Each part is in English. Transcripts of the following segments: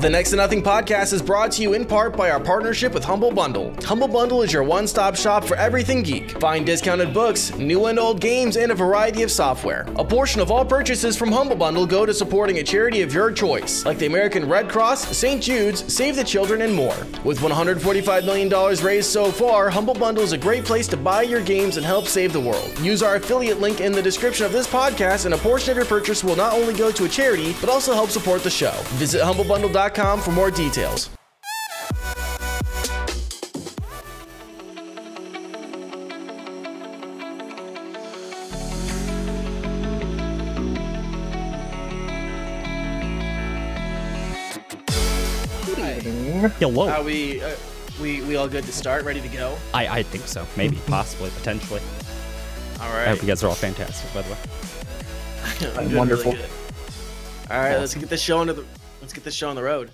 The Next to Nothing podcast is brought to you in part by our partnership with Humble Bundle. Humble Bundle is your one stop shop for everything geek. Find discounted books, new and old games, and a variety of software. A portion of all purchases from Humble Bundle go to supporting a charity of your choice, like the American Red Cross, St. Jude's, Save the Children, and more. With $145 million raised so far, Humble Bundle is a great place to buy your games and help save the world. Use our affiliate link in the description of this podcast, and a portion of your purchase will not only go to a charity, but also help support the show. Visit humblebundle.com for more details. Hello. Are we, uh, we, we all good to start? Ready to go? I, I think so. Maybe, possibly, potentially. All I hope you guys are all fantastic, by the way. I'm doing wonderful. good. All right, let's get this show on the let's get this show on the road.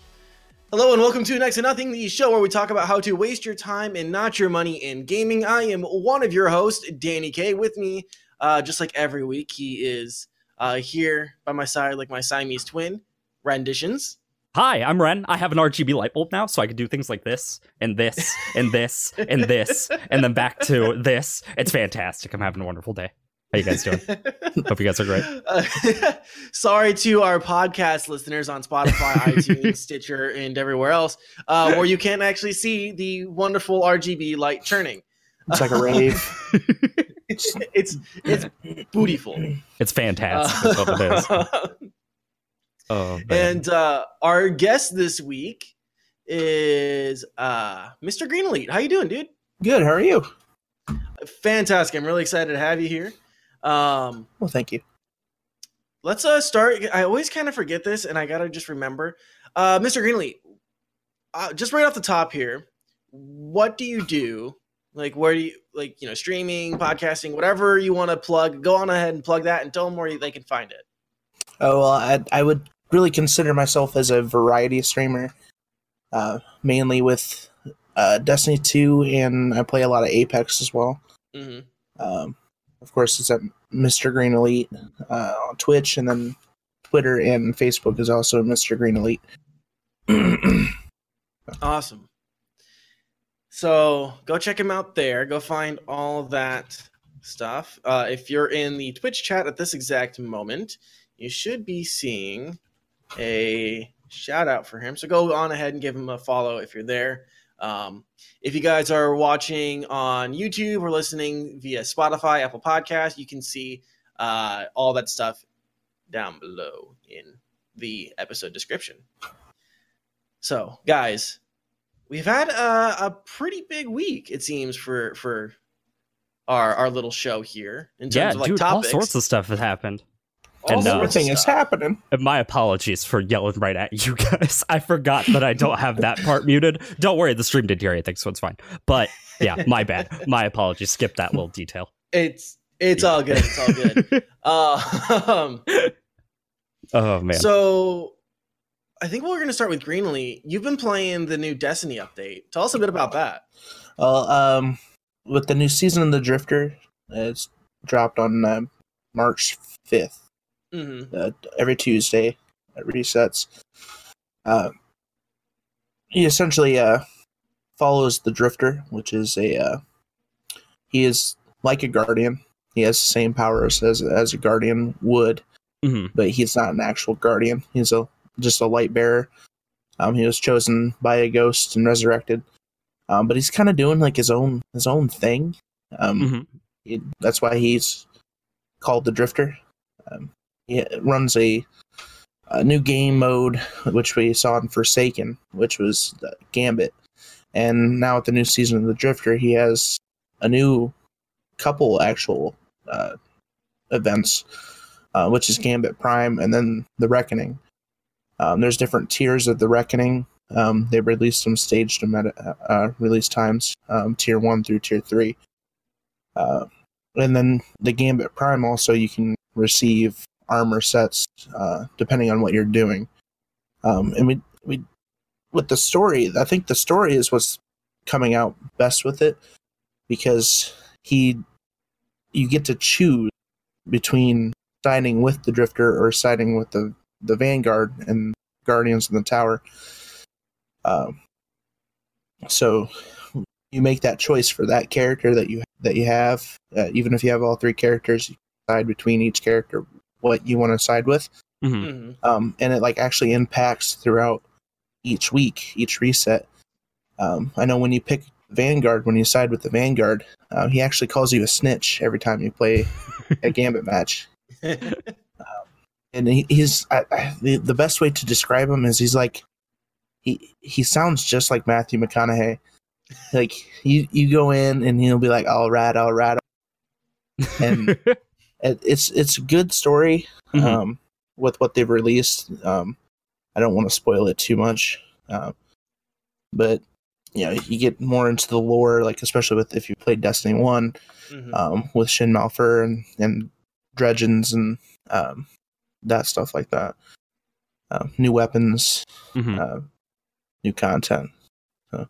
Hello and welcome to Next to Nothing, the show where we talk about how to waste your time and not your money in gaming. I am one of your hosts, Danny K. With me, uh, just like every week, he is uh, here by my side, like my Siamese twin, Renditions. Hi, I'm Ren. I have an RGB light bulb now, so I can do things like this, and this, and this, and this, and then back to this. It's fantastic. I'm having a wonderful day. How you guys doing? Hope you guys are great. Uh, sorry to our podcast listeners on Spotify, iTunes, Stitcher, and everywhere else, uh, where you can't actually see the wonderful RGB light churning. It's like a rave. it's it's beautiful. It's fantastic. That's what it is. Oh, and uh, our guest this week is uh, Mr. Green Elite. How you doing, dude? Good. How are you? Fantastic. I'm really excited to have you here. Um, Well, thank you. let's uh start. I always kind of forget this, and I gotta just remember. Uh, Mr. Green Elite, uh, just right off the top here, what do you do? Like, where do you like you know streaming, podcasting, whatever you want to plug? Go on ahead and plug that, and tell them where they can find it. Oh well, I, I would really consider myself as a variety streamer, uh, mainly with uh, Destiny Two, and I play a lot of Apex as well. hmm Um, of course, it's at Mr. Green Elite uh, on Twitch, and then Twitter and Facebook is also Mr. Green Elite. Awesome. So go check him out there. Go find all that stuff. Uh, if you're in the Twitch chat at this exact moment, you should be seeing a shout out for him. So go on ahead and give him a follow if you're there. Um, if you guys are watching on YouTube or listening via Spotify, Apple Podcast, you can see uh, all that stuff down below in the episode description. So, guys, we've had a, a pretty big week, it seems, for for our our little show here in terms yeah, of like dude, all sorts of stuff has happened. All and, uh, Everything is happening. And my apologies for yelling right at you guys. I forgot that I don't have that part muted. Don't worry, the stream did hear anything, so it's fine. But yeah, my bad. My apologies. Skip that little detail. It's it's all good. It's all good. uh, um, Oh man. so I think we're gonna start with Greenlee. You've been playing the new Destiny update. Tell us a bit about that. Well, um, with the new season of the Drifter, it's dropped on uh, March fifth. Hmm uh, every Tuesday. It resets. Uh, he essentially uh, follows the Drifter, which is a uh, he is like a guardian. He has the same powers as as a guardian would, Mhm. but he's not an actual guardian. He's a just a light bearer. Um, he was chosen by a ghost and resurrected. Um, but he's kind of doing like his own his own thing. Um, Mhm. he- that's why he's called the Drifter. Um, runs a, a new game mode, which we saw in Forsaken, which was Gambit, and now with the new season of the Drifter, he has a new couple actual uh, events, uh, which is Gambit Prime and then the Reckoning. Um, there's different tiers of the Reckoning. Um, they released some staged meta, uh, release times, um, tier one through tier three. Uh, and then the Gambit Prime also you can receive armor sets uh, depending on what you're doing. Um, and we we with the story, I think the story is what's coming out best with it because he you get to choose between siding with the Drifter or siding with the the Vanguard, and Guardians in the Tower. Um, so you make that choice for that character that you that you have. Uh, even if you have all three characters, you decide between each character what you want to side with, hmm Mhm. um, and it like actually impacts throughout each week, each reset. Um, I know when you pick Vanguard, when you side with the Vanguard, uh, he actually calls you a snitch every time you play a Gambit match. and he, he's I, I, the, the best way to describe him is he's like he he sounds just like Matthew McConaughey. Like you you go in and he'll be like all right, all right. And It, it's it's a good story Mhm. um, with what they've released. Um, I don't want to spoil it too much, uh, but you know you get more into the lore, like especially with if you played Destiny One Mhm. um, with Shin Malphur and and Dredgens and um, that stuff like that. Uh, new weapons, Mhm. uh, new content. So,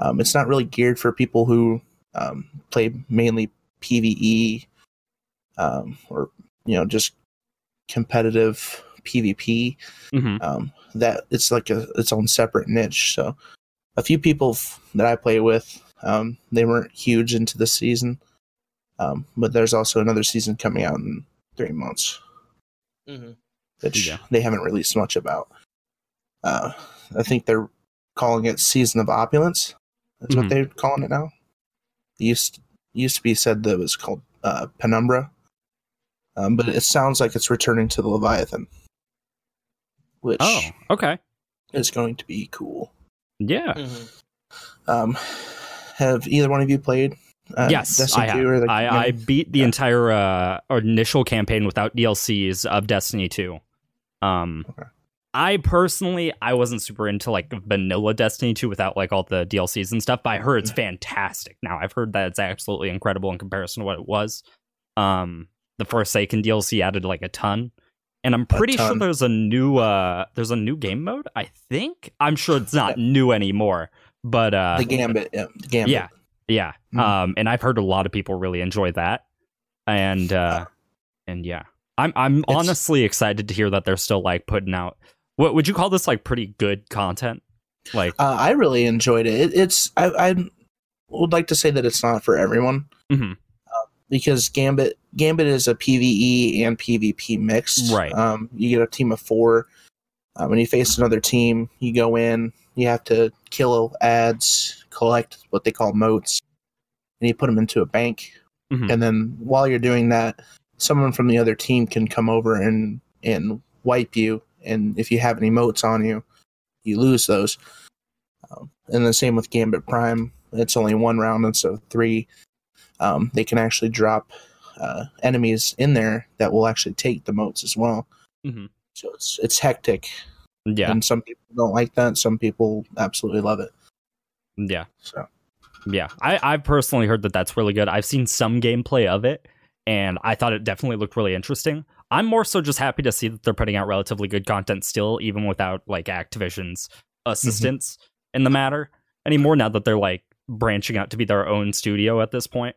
um, it's not really geared for people who um, play mainly PVE um, or you know just competitive PvP. Mhm. Um, that it's like a its own separate niche. So a few people f- that I play with, um, they weren't huge into this season, um, but there's also another season coming out in three months Mhm. which Yeah. they haven't released much about. Uh, I think they're calling it Season of Opulence. That's Mhm. what they're calling it now. It used used to be said that it was called uh, Penumbra, um, but it sounds like it's returning to the Leviathan, which Oh, okay. is going to be cool. Yeah. Mhm. Um, have either one of you played? Uh, yes, Destiny I have. 2 or the- I, I beat the Yeah. entire uh, initial campaign without DLCs of Destiny 2. Um, Okay. I personally, I wasn't super into like vanilla Destiny 2 without like all the DLCs and stuff, but I heard it's fantastic. Now I've heard that it's absolutely incredible in comparison to what it was. Um, the Forsaken DLC added like a ton, and I'm pretty sure there's a new uh, there's a new game mode. I think I'm sure it's not new anymore, but uh, the Gambit. Yeah, the Gambit. yeah, yeah. Mhm. Um, and I've heard a lot of people really enjoy that, and uh, and yeah, I'm I'm It's- honestly excited to hear that they're still like putting out. What would you call this? Like pretty good content? Like, Uh, I really enjoyed it. it it's I, I would like to say that it's not for everyone. mhm, because Gambit Gambit is a PVE and PvP mixed. Right. Um, you get a team of four. Uh, when you face another team, you go in. You have to kill ads, collect what they call motes, and you put them into a bank. Mhm. And then while you're doing that, someone from the other team can come over and and wipe you. And if you have any motes on you, you lose those. Um, and the same with Gambit Prime. It's only one round instead of three um, they can actually drop uh, enemies in there that will actually take the motes as well. Mhm. So it's it's hectic, yeah, and some people don't like that. Some people absolutely love it. yeah, So yeah. I I've personally heard that that's really good. I've seen some gameplay of it, and I thought it definitely looked really interesting. I'm more so just happy to see that they're putting out relatively good content still, even without like Activision's assistance in the matter anymore. Now that they're like branching out to be their own studio at this point,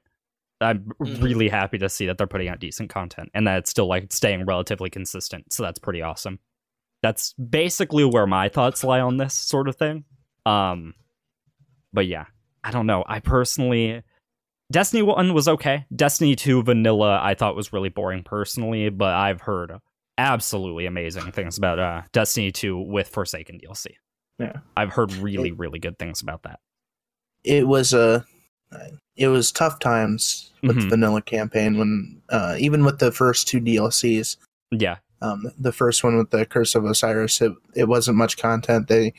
I'm Mhm. really happy to see that they're putting out decent content and that it's still like staying relatively consistent. So that's pretty awesome. That's basically where my thoughts lie on this sort of thing. Um, but yeah, I don't know. I personally, Destiny 1 was okay. Destiny 2 vanilla, I thought was really boring personally, but I've heard absolutely amazing things about uh, Destiny 2 with Forsaken DLC. Yeah. I've heard really, really good things about that. it was a it was tough times with the Mhm. vanilla campaign when uh, even with the first two DLCs. Yeah. Um, the first one with the Curse of Osiris, it, it wasn't much content. They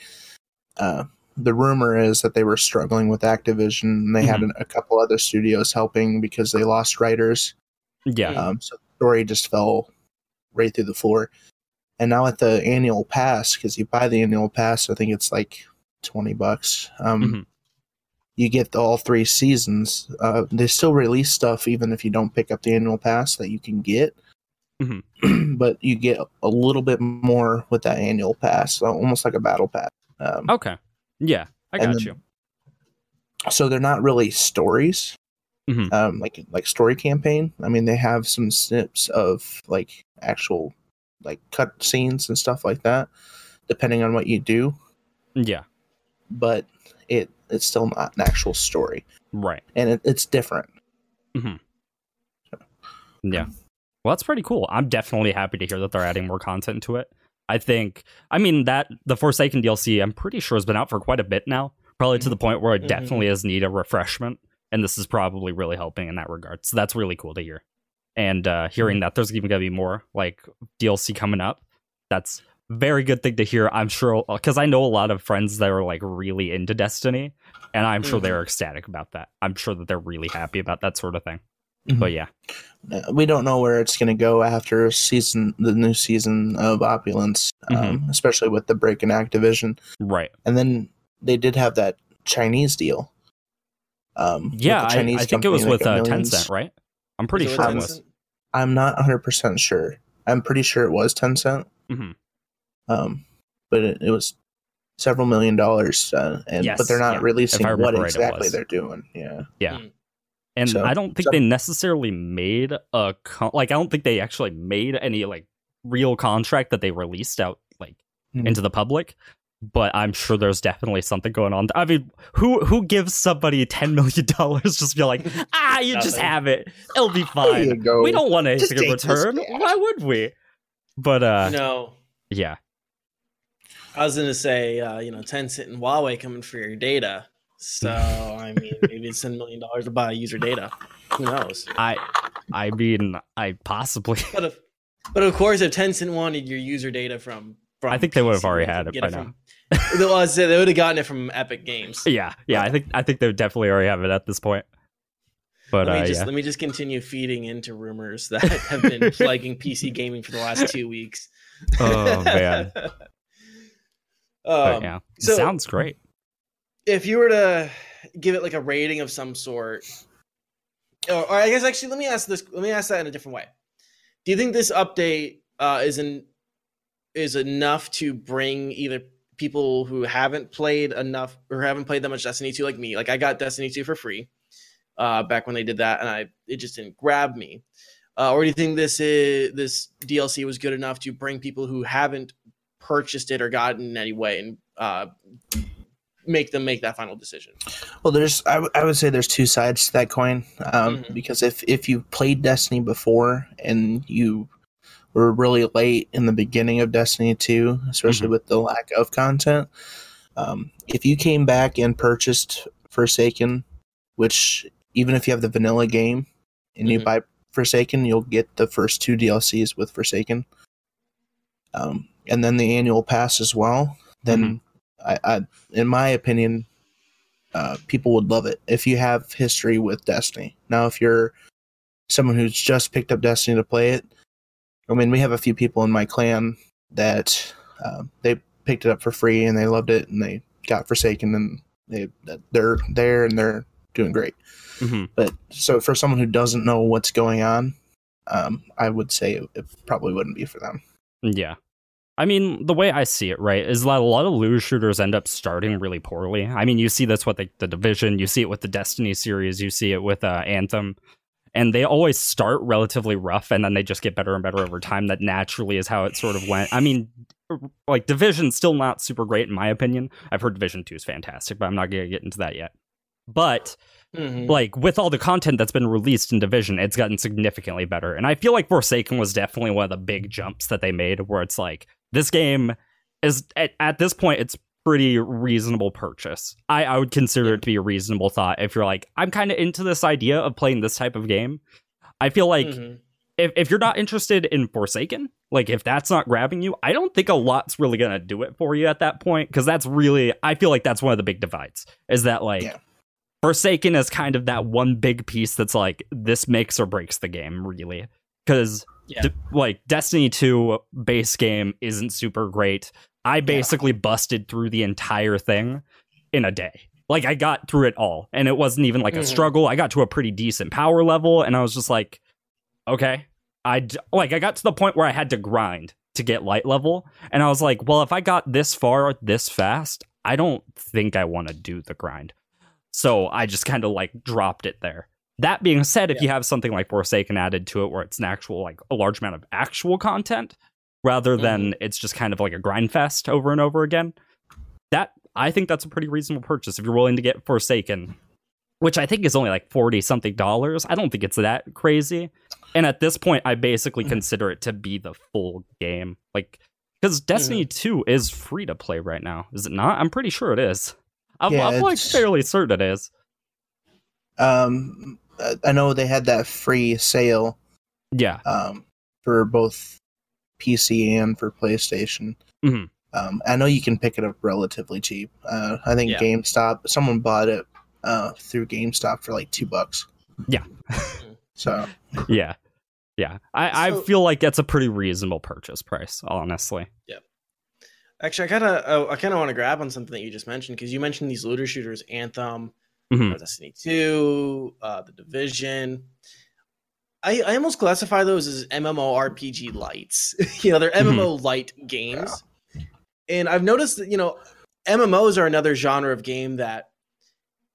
uh, the rumor is that they were struggling with Activision. And they had Mhm. an, a couple other studios helping because they lost writers. Yeah. Um, so the story just fell right through the floor. And now at the annual pass, because you buy the annual pass, I think it's like twenty bucks. Um, Mhm. You get all three seasons. Uh, they still release stuff even if you don't pick up the annual pass that you can get. Mhm. but you get a little bit more with that annual pass, so almost like a battle pass. Um, Okay. Yeah. I got then- you. so they're not really stories Mhm. um like like story campaign i mean they have some snips of like actual like cut scenes and stuff like that depending on what you do, Yeah, but it it's still not an actual story, right. and it, it's different. Yeah. Well, that's pretty cool. I'm definitely happy to hear that they're adding more content to it. I think, I mean, that the Forsaken DLC, I'm pretty sure has been out for quite a bit now, probably to the point where it Mhm. definitely does need a refreshment. And this is probably really helping in that regard. So that's really cool to hear. And uh, hearing that there's even going to be more like DLC coming up, that's very good thing to hear. I'm sure because I know a lot of friends that are like really into Destiny, and I'm sure Mhm. they're ecstatic about that. I'm sure that they're really happy about that sort of thing. Mhm. But yeah, Uh, we don't know where it's going to go after season the new season of opulence um, especially with the break in activision right. and then they did have that chinese deal um, Yeah, I, I think it was with uh. Tencent, right? I'm pretty sure it was. I'm not 100% sure i'm pretty sure it was Tencent. Mhm. Um, but it, it was several million dollars uh, and Yes, but they're not yeah. releasing what right, exactly they're doing yeah Yeah. And So- I don't think so- they necessarily made a con- like I don't think they actually made any like real contract that they released out like Mhm. into the public. But I'm sure there's definitely something going on. I mean, who who gives somebody ten million dollars just be like, ah, you just have it, it'll be fine. We don't want Just anything in return. Why would we? But uh, no, yeah, I was gonna say, uh, you know, Tencent and Huawei coming for your data. So I mean, maybe it's ten million dollars to buy user data. Who knows? I I mean, I possibly. But if, but of course, if Tencent wanted your user data from, from I think they would have already had it by now. from- Well, I said they would have gotten it from Epic Games. Yeah, yeah. I think I think they would definitely already have it at this point. But let me uh, just yeah, let me just continue feeding into rumors that have been plaguing PC gaming for the last two weeks. Oh, man. Um, yeah, so- sounds great. if you were to give it like a rating of some sort, or, or I guess actually, let me ask this. Let me ask that in a different way. Do you think this update uh, is in, is enough to bring either people who haven't played enough or haven't played that much Destiny 2 like me? Like I got Destiny 2 for free uh, back when they did that, and I it just didn't grab me. Uh, or do you think this is this DLC was good enough to bring people who haven't purchased it or gotten in any way and uh, make them make that final decision? Well, there's I, w- I would say there's two sides to that coin um, Mhm. because if if you played Destiny before and you were really late in the beginning of Destiny 2, especially with the lack of content, um, if you came back and purchased Forsaken, which even if you have the vanilla game and you Mhm. buy Forsaken, you'll get the first two DLCs with Forsaken, um, and then the annual pass as well. Then, I, I, in my opinion, uh, people would love it if you have history with Destiny. Now, if you're someone who's just picked up Destiny to play it, I mean, we have a few people in my clan that uh, they picked it up for free and they loved it and they got Forsaken and they they're there and they're doing great. hmm But so for someone who doesn't know what's going on, um, I would say it, it probably wouldn't be for them. Yeah. I mean, the way I see it, right, is that a lot of looter shooters end up starting really poorly. I mean, you see this with like, the Division, you see it with the Destiny series, you see it with uh, Anthem, and they always start relatively rough, and then they just get better and better over time. That naturally is how it sort of went. I mean, like Division's still not super great in my opinion. I've heard Division Two is fantastic, but I'm not gonna get into that yet. But Mhm. like with all the content that's been released in division it's gotten significantly better and i feel like forsaken was definitely one of the big jumps that they made where it's like this game is at, at this point it's pretty reasonable purchase i i would consider it to be a reasonable thought if you're like i'm kind of into this idea of playing this type of game i feel like Mhm. if, if you're not interested in Forsaken, like if that's not grabbing you, I don't think a lot's really gonna do it for you at that point because that's really I feel like that's one of the big divides is that like Yeah. Forsaken is kind of that one big piece that's like this makes or breaks the game really because Yeah. like Destiny 2 base game isn't super great. I basically busted through the entire thing in a day. Like I got through it all and it wasn't even like a Mhm. struggle. I got to a pretty decent power level and I was just like okay. I d- like I got to the point where I had to grind to get light level and I was like, well, if I got this far this fast, I don't think I want to do the grind. So I just kind of like dropped it there. That being said, if Yeah. you have something like Forsaken added to it where it's an actual like a large amount of actual content, rather than mm-hmm. it's just kind of like a grind fest over and over again. That I think that's a pretty reasonable purchase if you're willing to get Forsaken, which I think is only like 40 something dollars. I don't think it's that crazy. And at this point, I basically mm-hmm. consider it to be the full game. Like, because Destiny mm-hmm. 2 is free to play right now, is it not? I'm pretty sure it is. I'm, Yeah, I'm like fairly certain it is. Um, I know they had that free sale Yeah. um, for both PC and for PlayStation. Mhm. Um, I know you can pick it up relatively cheap. Uh, I think Yeah. GameStop, someone bought it uh, through GameStop for like two bucks. Yeah. So Yeah. Yeah. I, So- I feel like that's a pretty reasonable purchase price, honestly. Yeah. Actually, I kind of I kind of want to grab on something that you just mentioned because you mentioned these looter shooters, Anthem, Mhm. uh, Destiny Two, uh, the Division. I, I almost classify those as MMORPG lights. you know, they're. MMO light games, and I've noticed that you know MMOs are another genre of game that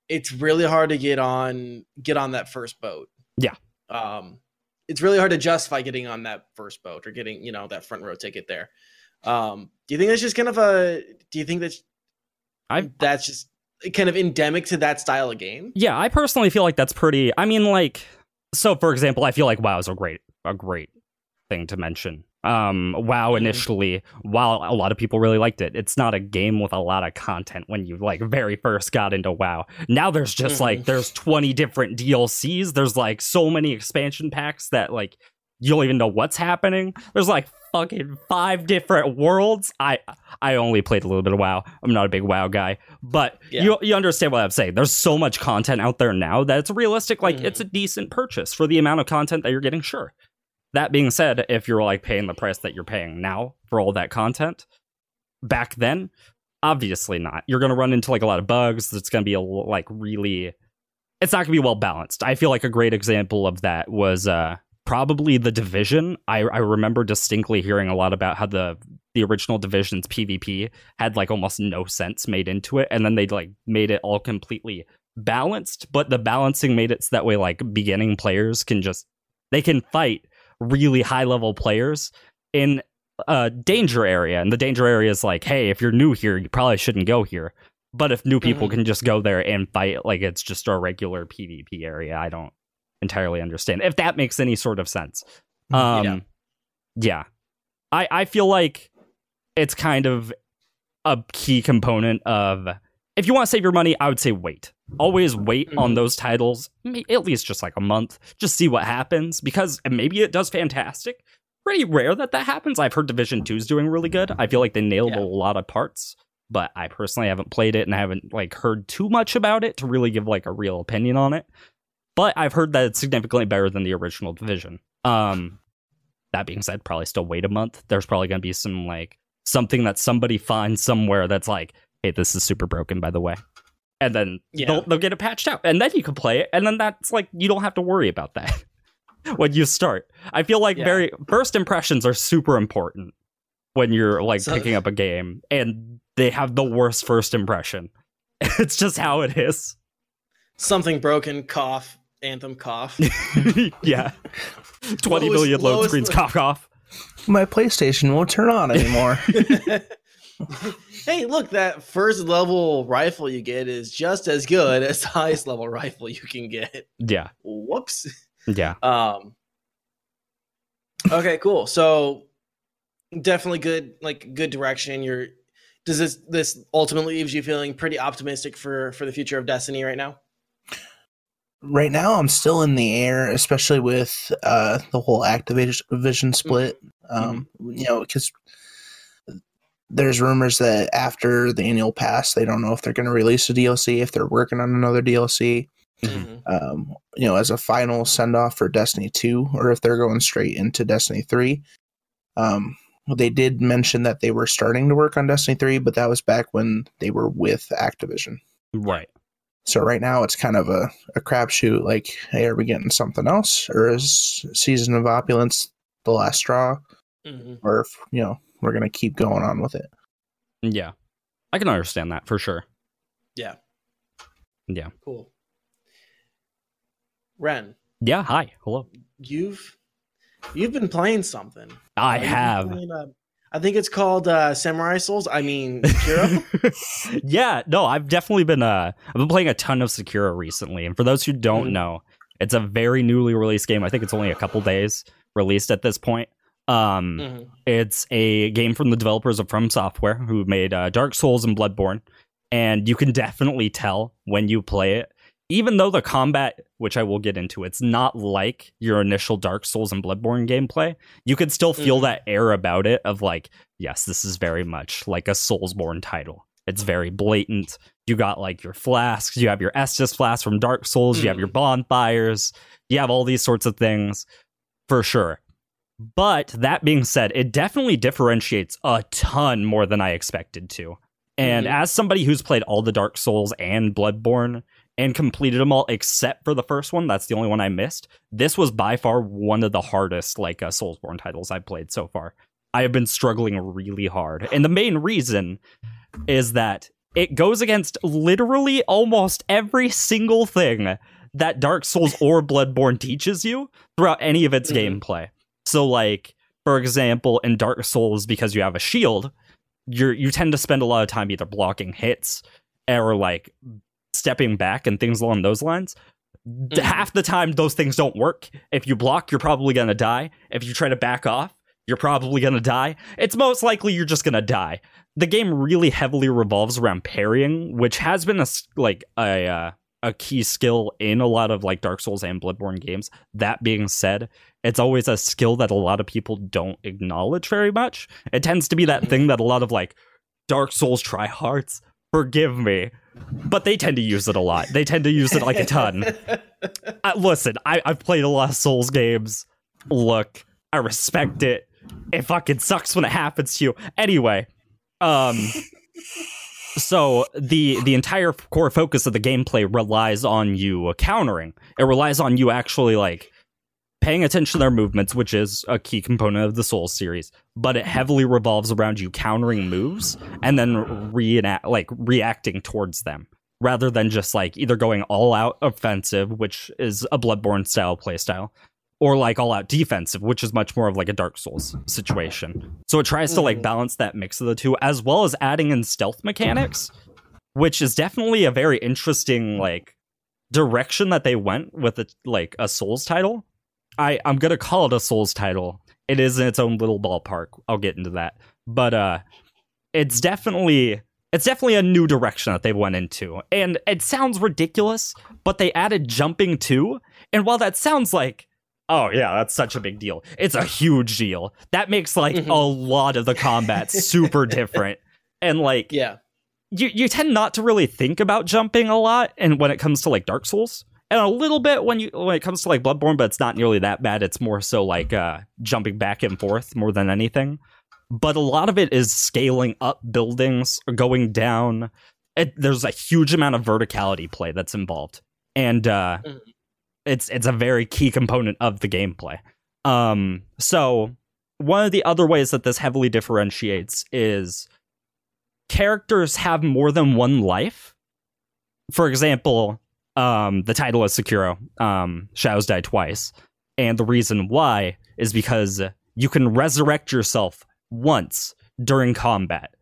it's really hard to get on get on that first boat. Yeah. Um, it's really hard to justify getting on that first boat or getting you know that front row ticket there. Um, do you think that's just kind of a? Do you think that's I that's just kind of endemic to that style of game? Yeah, I personally feel like that's pretty. I mean, like, so for example, I feel like WoW is a great, a great thing to mention. Um, WoW Mhm. initially, while a lot of people really liked it, it's not a game with a lot of content when you like very first got into WoW. Now there's just like there's 20 different DLCs. There's like so many expansion packs that like you don't even know what's happening. There's like fucking five different worlds. I I only played a little bit of WoW. I'm not a big WoW guy, but Yeah. you you understand what I'm saying. There's so much content out there now that it's realistic. Like Mhm. it's a decent purchase for the amount of content that you're getting. Sure. That being said, if you're like paying the price that you're paying now for all that content, back then, obviously not. You're gonna run into like a lot of bugs. It's gonna be a like really. It's not gonna be well balanced. I feel like a great example of that was uh probably the division. I I remember distinctly hearing a lot about how the the original division's PvP had like almost no sense made into it, and then they like made it all completely balanced. But the balancing made it so that way like beginning players can just they can fight really high level players in a danger area, and the danger area is like, hey, if you're new here, you probably shouldn't go here. But if new people Mhm. can just go there and fight like it's just a regular PvP area, I don't entirely understand if that makes any sort of sense. Um, Yeah. yeah, I I feel like it's kind of a key component of if you want to save your money, I would say wait. Always wait on Mhm. those titles, at least just like a month, just see what happens because maybe it does fantastic. Pretty rare that that happens. I've heard Division 2 is doing really good. I feel like they nailed Yeah. a lot of parts, but I personally haven't played it and I haven't like heard too much about it to really give like a real opinion on it. But I've heard that it's significantly better than the original Division. Um that being said, probably still wait a month. There's probably going to be some like something that somebody finds somewhere that's like, hey, this is super broken, by the way. And then Yeah. they'll, they'll get it patched out. And then you can play it. And then that's like, you don't have to worry about that when you start. I feel like Yeah. very first impressions are super important when you're like So- picking up a game and they have the worst first impression. it's just how it is. Something broken, cough, anthem, cough. yeah. 20 Lowest- million load screens cough off. my PlayStation won't turn on anymore. hey, look, that first level rifle you get is just as good as the highest level rifle you can get. Yeah. Whoops. Yeah. Um. Okay, cool. So definitely good, like good direction. You're. Does this this ultimately leaves you feeling pretty optimistic for for the future of Destiny right now? Right now, I'm still in the air, especially with uh, the whole Activision split. Um, You know, because there's rumors that after the annual pass, they don't know if they're going to release a DLC, if they're working on another DLC. Mhm. um, you know, as a final send off for Destiny 2, or if they're going straight into Destiny 3. Um, they did mention that they were starting to work on Destiny 3, but that was back when they were with Activision. Right. So right now it's kind of a, a crapshoot like, hey, are we getting something else? Or is Season of Opulence the last straw? Mhm. Or if, you know, we're going to keep going on with it. Yeah. I can understand that for sure. Yeah. Yeah. Cool. Ren, Yeah. Hi. Hello. you've You've been playing something. I You've been playing, uh, I think it's called uh, Samurai Souls. I mean, Sekiro. yeah, no, I've definitely been uh I've been playing a ton of Sekiro recently. And for those who don't Mhm. know, it's a very newly released game. I think it's only a couple days released at this point. Um Mhm. it's a game from the developers of From Software who made uh, Dark Souls and Bloodborne, and you can definitely tell when you play it. Even though the combat, which I will get into, it's not like your initial Dark Souls and Bloodborne gameplay. You can still feel Mhm. that air about it of like, yes, this is very much like a Soulsborne title. It's very blatant. You got like your flasks, you have your Estus flasks from Dark Souls, you have your bonfires, you have all these sorts of things for sure. But that being said, it definitely differentiates a ton more than I expected to. And Mhm. as somebody who's played all the Dark Souls and Bloodborne and completed them all except for the first one, that's the only one I missed. This was by far one of the hardest like uh, Soulsborne titles I've played so far. I have been struggling really hard. And the main reason is that it goes against literally almost every single thing that Dark Souls or Bloodborne teaches you throughout any of its Mhm. gameplay. So like for example in Dark Souls because you have a shield, you're you tend to spend a lot of time either blocking hits or like stepping back and things along those lines. Mhm. Half the time those things don't work. If you block, you're probably going to die. If you try to back off, you're probably going to die. It's most likely you're just going to die. The game really heavily revolves around parrying, which has been a like a uh, a key skill in a lot of like Dark Souls and Bloodborne games. That being said, it's always a skill that a lot of people don't acknowledge very much. It tends to be that Mhm. thing that a lot of like Dark Souls tryhards, forgive me, but they tend to use it a lot. They tend to use it like a ton. I, listen, I, I've played a lot of Souls games. Look, I respect it. It fucking sucks when it happens to you. Anyway, um, so the the entire core focus of the gameplay relies on you countering. It relies on you actually like paying attention to their movements, which is a key component of the Souls series. But it heavily revolves around you countering moves and then reenact like reacting towards them rather than just like either going all out offensive, which is a Bloodborne style playstyle, or like all out defensive, which is much more of like a Dark Souls situation. So it tries to like Mhm. balance that mix of the two, as well as adding in stealth mechanics, which is definitely a very interesting like direction that they went with it like a Souls title. I I'm gonna call it a Souls title. It is in its own little ballpark. I'll get into that, but uh, it's definitely it's definitely a new direction that they went into, and it sounds ridiculous, but they added jumping too. And while that sounds like Oh yeah, that's such a big deal. It's a huge deal. That makes like Mhm. a lot of the combat super different. And like yeah. you you tend not to really think about jumping a lot and when it comes to like Dark Souls. And a little bit when you when it comes to like Bloodborne, but it's not nearly that bad. It's more so like uh jumping back and forth more than anything. But a lot of it is scaling up buildings or going down. It, there's a huge amount of verticality play that's involved. And uh Mhm. it's it's a very key component of the gameplay. Um so one of the other ways that this heavily differentiates is characters have more than one life. For example, um, the title is Sekiro, um, Shadows Die Twice. And the reason why is because you can resurrect yourself once during combat.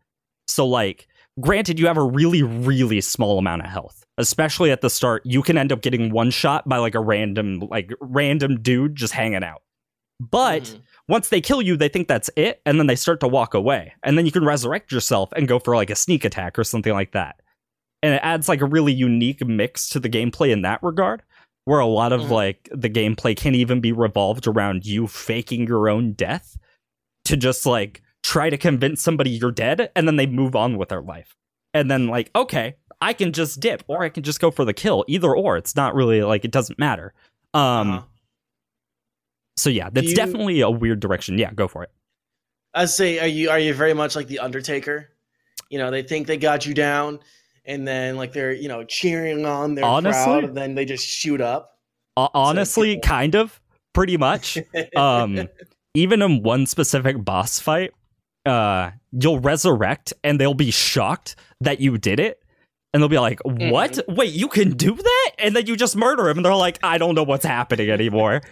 So, like, granted, you have a really, really small amount of health. Especially at the start, you can end up getting one shot by like a random, like random dude just hanging out. But Mhm. once they kill you, they think that's it, and then they start to walk away. And then you can resurrect yourself and go for like a sneak attack or something like that. And it adds like a really unique mix to the gameplay in that regard, where a lot of Mhm. like the gameplay can even be revolved around you faking your own death to just like try to convince somebody you're dead, and then they move on with their life. And then like, okay, I can just dip, or I can just go for the kill. Either or, it's not really like it doesn't matter. Um, Uh-huh. so yeah, that's you- definitely a weird direction. Yeah, go for it. I say, are you are you very much like the Undertaker? You know, they think they got you down, and then like they're you know cheering on their Honestly? crowd, and then they just shoot up. Uh, honestly, people- kind of, pretty much. um, even in one specific boss fight, uh, you'll resurrect and they'll be shocked that you did it. And they'll be like, What? Wait, you can do that? And then you just murder him. And they're like, I don't know what's happening anymore.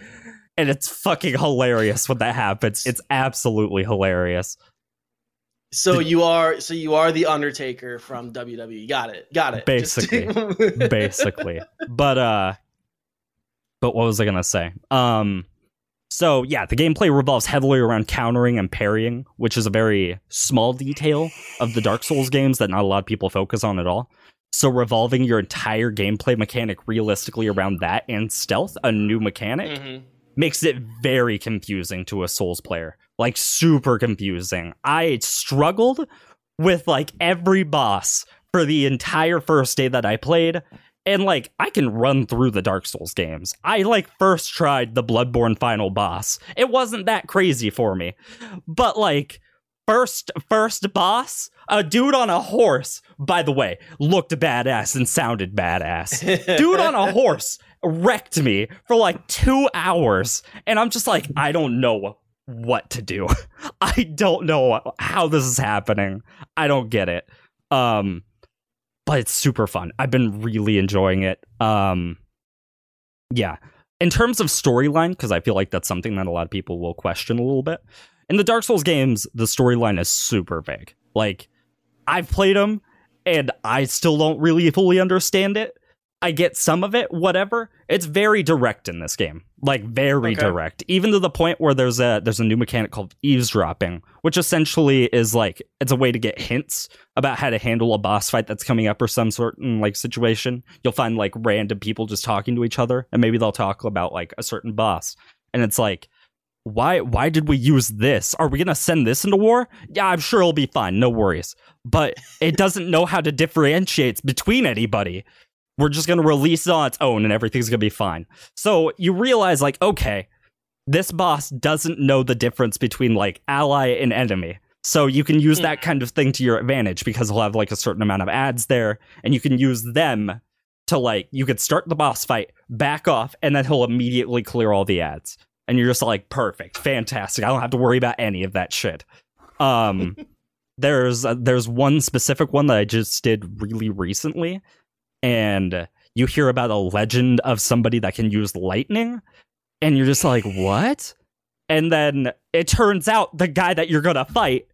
and it's fucking hilarious when that happens. It's absolutely hilarious. So you are so you are the Undertaker from WWE. Got it. Got it. Just- Basically. basically. But uh but what was I gonna say? Um so yeah, the gameplay revolves heavily around countering and parrying, which is a very small detail of the Dark Souls games that not a lot of people focus on at all. So revolving your entire gameplay mechanic realistically around that and stealth, a new mechanic, Mhm. makes it very confusing to a Souls player. Like super confusing. I struggled with like every boss for the entire first day that I played. And like I can run through the Dark Souls games. I like first tried the Bloodborne final boss. It wasn't that crazy for me. But like first first boss, a dude on a horse, by the way, looked badass and sounded badass dude on a horse wrecked me for like two hours and i'm just like i don't know what to do. I don't know how this is happening. I don't get it. Um but it's super fun. I've been really enjoying it. Um yeah. In terms of storyline because i feel like that's something that a lot of people will question a little bit. In the dark souls games the storyline is super big like i've played them and i still don't really fully understand it. I get some of it, whatever. It's very direct in this game, like very Okay. direct, even to the point where there's a there's a new mechanic called eavesdropping, which essentially is like it's a way to get hints about how to handle a boss fight that's coming up or some sort certain like situation. You'll find like random people just talking to each other, and maybe they'll talk about like a certain boss, and it's like. Why why did we use this? Are we gonna send this into war? Yeah, I'm sure it'll be fine, no worries. But it doesn't know how to differentiate between anybody we're just going to release it on its own and everything's going to be fine. So you realize, like, okay, this boss doesn't know the difference between like ally and enemy. So you can use that kind of thing to your advantage because he'll have like a certain amount of ads there, and you can use them to like you could start the boss fight, back off, and then he'll immediately clear all the ads. And you're just like, perfect, fantastic. I don't have to worry about any of that shit. Um, there's uh, there's one specific one that I just did really recently, and you hear about a legend of somebody that can use lightning, and you're just like, what? And then it turns out the guy that you're gonna fight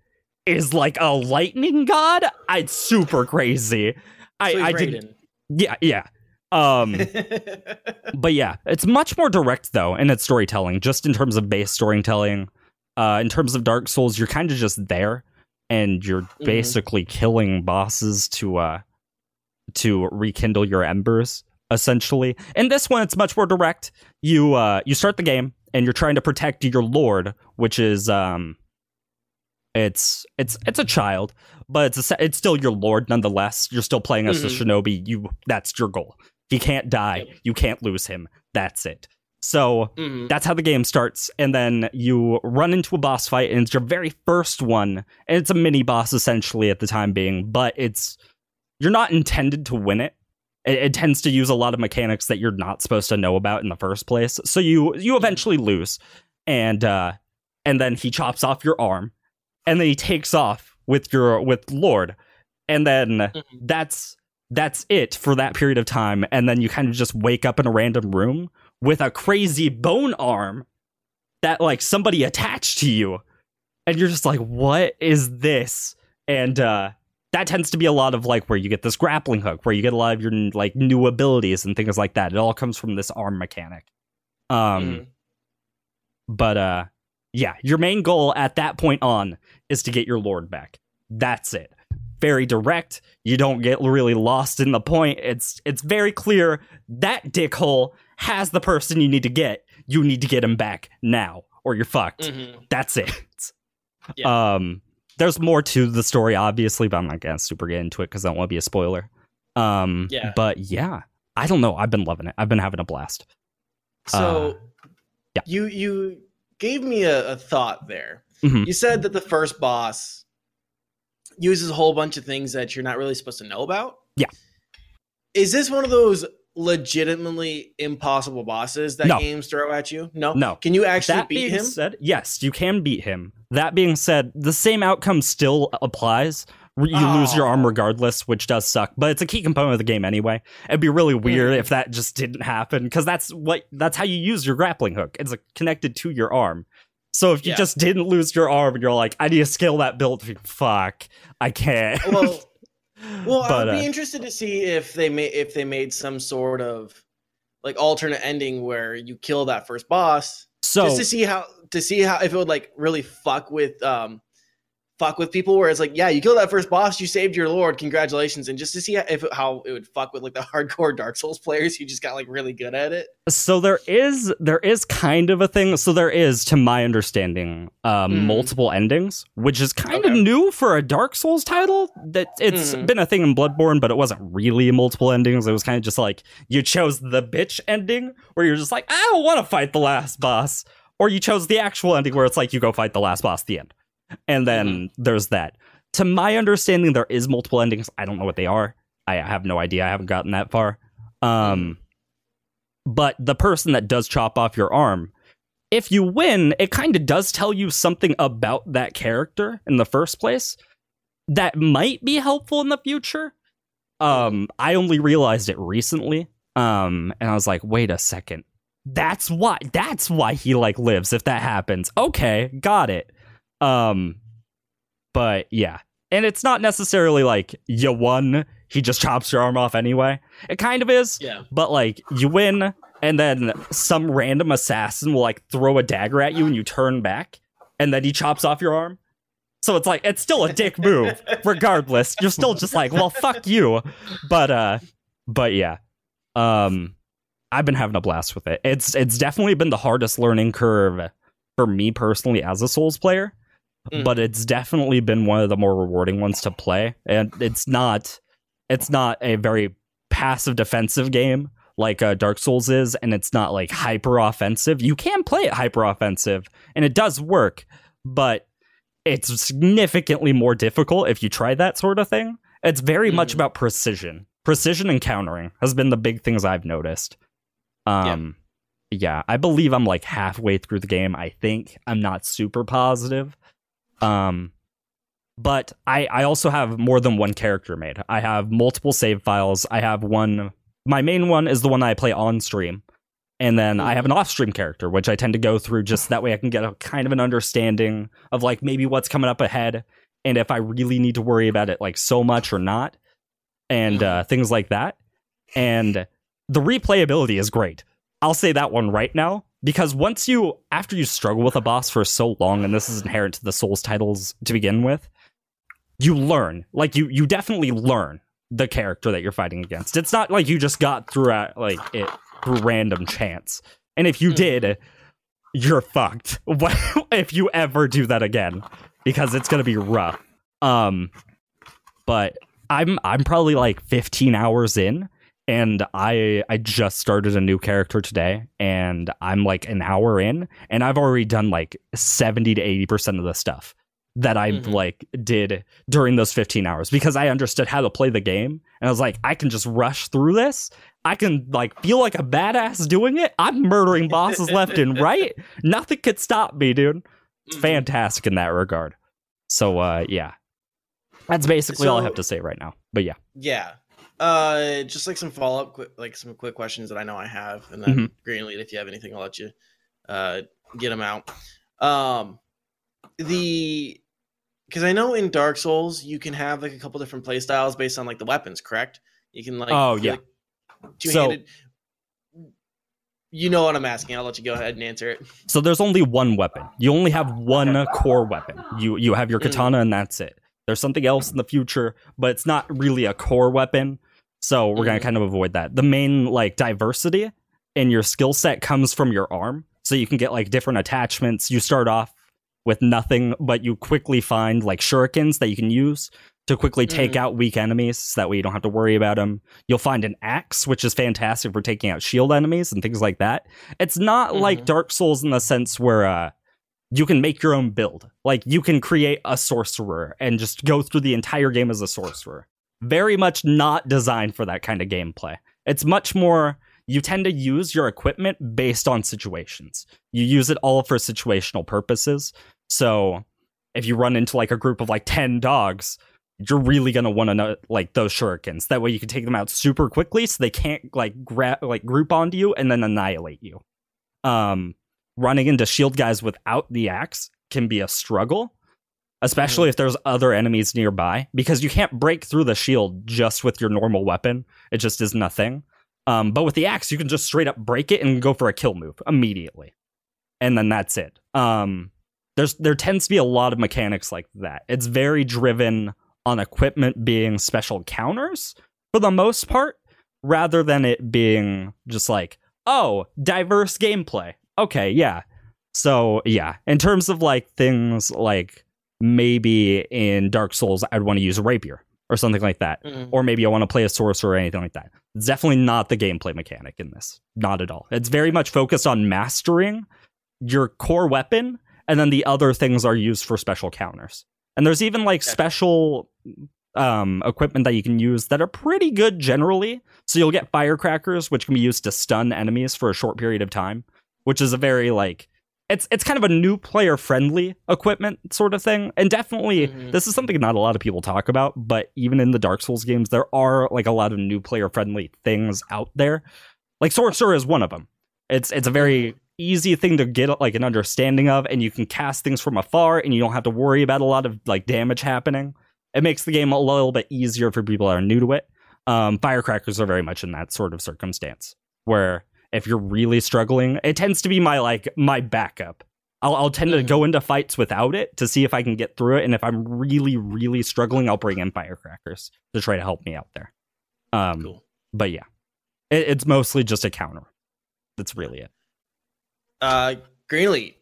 is like a lightning god. It's super crazy. I, So I did, yeah, yeah. Um, but yeah, it's much more direct though in its storytelling, just in terms of base storytelling. Uh, in terms of Dark Souls, you're kind of just there, and you're basically killing bosses to uh to rekindle your embers. Essentially, in this one, it's much more direct. You uh you start the game, and you're trying to protect your lord, which is um, it's it's it's a child, but it's a, it's still your lord nonetheless. You're still playing as the shinobi. You that's your goal. He can't die. Yep. You can't lose him. That's it. So Mhm. that's how the game starts, and then you run into a boss fight, and it's your very first one, and it's a mini boss essentially at the time being, but it's you're not intended to win it. It, it tends to use a lot of mechanics that you're not supposed to know about in the first place, so you you eventually lose, and uh, and then he chops off your arm, and then he takes off with your with Lord, and then Mhm. that's that's it for that period of time, and then you kind of just wake up in a random room with a crazy bone arm that like somebody attached to you. And you're just like what is this? And uh that tends to be a lot of like where you get this grappling hook where you get a lot of your like new abilities and things like that. It all comes from this arm mechanic. Um Mhm. but uh yeah your main goal at that point on is to get your lord back. That's it. Very direct. You don't get really lost in the point. It's it's very clear that dickhole has the person you need to get. You need to get him back now or you're fucked. Mhm. that's it. Yeah. um there's more to the story obviously but i'm not gonna super get into it because i don't want to be a spoiler um Yeah. but yeah i don't know i've been loving it i've been having a blast So Uh, yeah. you you gave me a, a thought there. Mhm. You said that the first boss uses a whole bunch of things that you're not really supposed to know about. Yeah. Is this one of those legitimately impossible bosses that No. games throw at you? No. No. Can you actually that beat him? said, yes, you can beat him. That being said, the same outcome still applies, You lose your arm Oh. regardless, which does suck, but it's a key component of the game anyway. It'd be really weird Mm. if that just didn't happen because that's what that's how you use your grappling hook. It's like, connected to your arm. So if you Yeah. just didn't lose your arm and you're like, I need to scale that build, fuck, I can't. Well, well, But, I'd be uh, interested to see if they made if they made some sort of like alternate ending where you kill that first boss so just to see how to see how if it would like really fuck with um fuck with people where it's like yeah you killed that first boss you saved your lord congratulations. And just to see if how it would fuck with like the hardcore dark souls players who just got like really good at it. So there is there is kind of a thing so there is to my understanding um Mhm. multiple endings which is kind of new for a dark souls title. That it's Mhm. been a thing in bloodborne but it wasn't really multiple endings. It was kind of just like you chose the bitch ending where you're just like i don't want to fight the last boss or you chose the actual ending where it's like you go fight the last boss at the end. And then Mm-hmm. there's that. To my understanding there is multiple endings. I don't know what they are. I have no idea. I haven't gotten that far. Um but the person that does chop off your arm if you win it kind of does tell you something about that character in the first place that might be helpful in the future. Um i only realized it recently. Um and i was like wait a second that's why that's why he like lives if that happens. Okay got it. Um but yeah. And it's not necessarily like you won he just chops your arm off anyway. It kind of is yeah. but like you win and then some random assassin will like throw a dagger at you and you turn back and then he chops off your arm. So it's like it's still a dick move regardless. You're still just like well fuck you. But uh but yeah. Um i've been having a blast with it it's it's definitely been the hardest learning curve for me personally as a souls player Mm. but it's definitely been one of the more rewarding ones to play and it's not it's not a very passive defensive game like uh, Dark Souls is, and it's not like hyper offensive. You can play it hyper offensive, and it does work, but it's significantly more difficult if you try that sort of thing. It's very much Mhm. about precision. Precision and countering has been the big things I've noticed. Um, yeah, I believe I'm like halfway through the game. I think I'm not super positive. Um, but I I also have more than one character made. I have multiple save files. I have one. My main one is the one I play on stream, and then I have an off stream character, which I tend to go through just that way I can get a kind of an understanding of like maybe what's coming up ahead, and if I really need to worry about it like so much or not, and uh, things like that. And the replayability is great. I'll say that one right now because once you after you struggle with a boss for so long and this is inherent to the souls titles to begin with you learn. Like you you definitely learn the character that you're fighting against. It's not like you just got through at like it through random chance. And if you Mhm. did you're fucked. If you ever do that again? Because it's gonna be rough. Um but i'm i'm probably like 15 hours in and I I just started a new character today and I'm like an hour in and I've already done like 70 to 80% of the stuff that I Mhm. like did during those 15 hours because I understood how to play the game and I was like I can just rush through this. I can like feel like a badass doing it. I'm murdering bosses left and right. Nothing could stop me, dude. It's Mhm. fantastic in that regard. So uh yeah. That's basically all I have to say right now. But yeah. Yeah. Uh, just like some follow up, quick, like some quick questions that I know I have, and then Mhm. Greenleaf, if you have anything, I'll let you uh get them out. Um, the because I know in Dark Souls you can have like a couple different play styles based on like the weapons, correct? You can like Oh, yeah. like, two-handed. you know what I'm asking. I'll let you go ahead and answer it. So there's only one weapon. You only have one core weapon. You you have your Mm. katana and that's it. There's something else in the future, but it's not really a core weapon. So we're gonna Mhm. kind of avoid that. The main like diversity in your skill set comes from your arm. So you can get like different attachments. You start off with nothing, but you quickly find like shurikens that you can use to quickly take Mhm. out weak enemies. So that way you don't have to worry about them. You'll find an axe, which is fantastic for taking out shield enemies and things like that. It's not like Mhm. Dark Souls in the sense where uh, you can make your own build. Like you can create a sorcerer and just go through the entire game as a sorcerer. Very much not designed for that kind of gameplay. It's much more you tend to use your equipment based on situations. You use it all for situational purposes. So if you run into like a group of like 10 dogs, you're really gonna want to know like those shurikens. That way you can take them out super quickly, so they can't like grab like group onto you and then annihilate you. Um, running into shield guys without the axe can be a struggle, especially if there's other enemies nearby because you can't break through the shield just with your normal weapon. It just is nothing. Um, but with the axe, you can just straight up break it and go for a kill move immediately, and then that's it. Um, there's there tends to be a lot of mechanics like that. It's very driven on equipment being special counters for the most part, rather than it being just like oh diverse gameplay. Okay, yeah. So yeah, in terms of like things like maybe in Dark Souls, I'd want to use a rapier or something like that. Mhm. Or maybe I want to play a sorcerer or anything like that. It's definitely not the gameplay mechanic in this. Not at all. It's very much focused on mastering your core weapon, and then the other things are used for special counters. And there's even like Gotcha. special um, equipment that you can use that are pretty good generally. So you'll get firecrackers, which can be used to stun enemies for a short period of time, which is a very like it's it's kind of a new player friendly equipment sort of thing. And definitely Mhm. this is something not a lot of people talk about, but even in the Dark Souls games, there are like a lot of new player friendly things out there. Like Sorcerer is one of them. It's it's a very easy thing to get like an understanding of, and you can cast things from afar, and you don't have to worry about a lot of like damage happening. It makes the game a little bit easier for people that are new to it. Um, firecrackers are very much in that sort of circumstance where if you're really struggling, it tends to be my like my backup. I'll, I'll tend to Mhm. go into fights without it to see if I can get through it, and if I'm really really struggling, I'll bring in firecrackers to try to help me out there. Um, Cool. but yeah, it, it's mostly just a counter. That's really it. Uh, Greenleaf,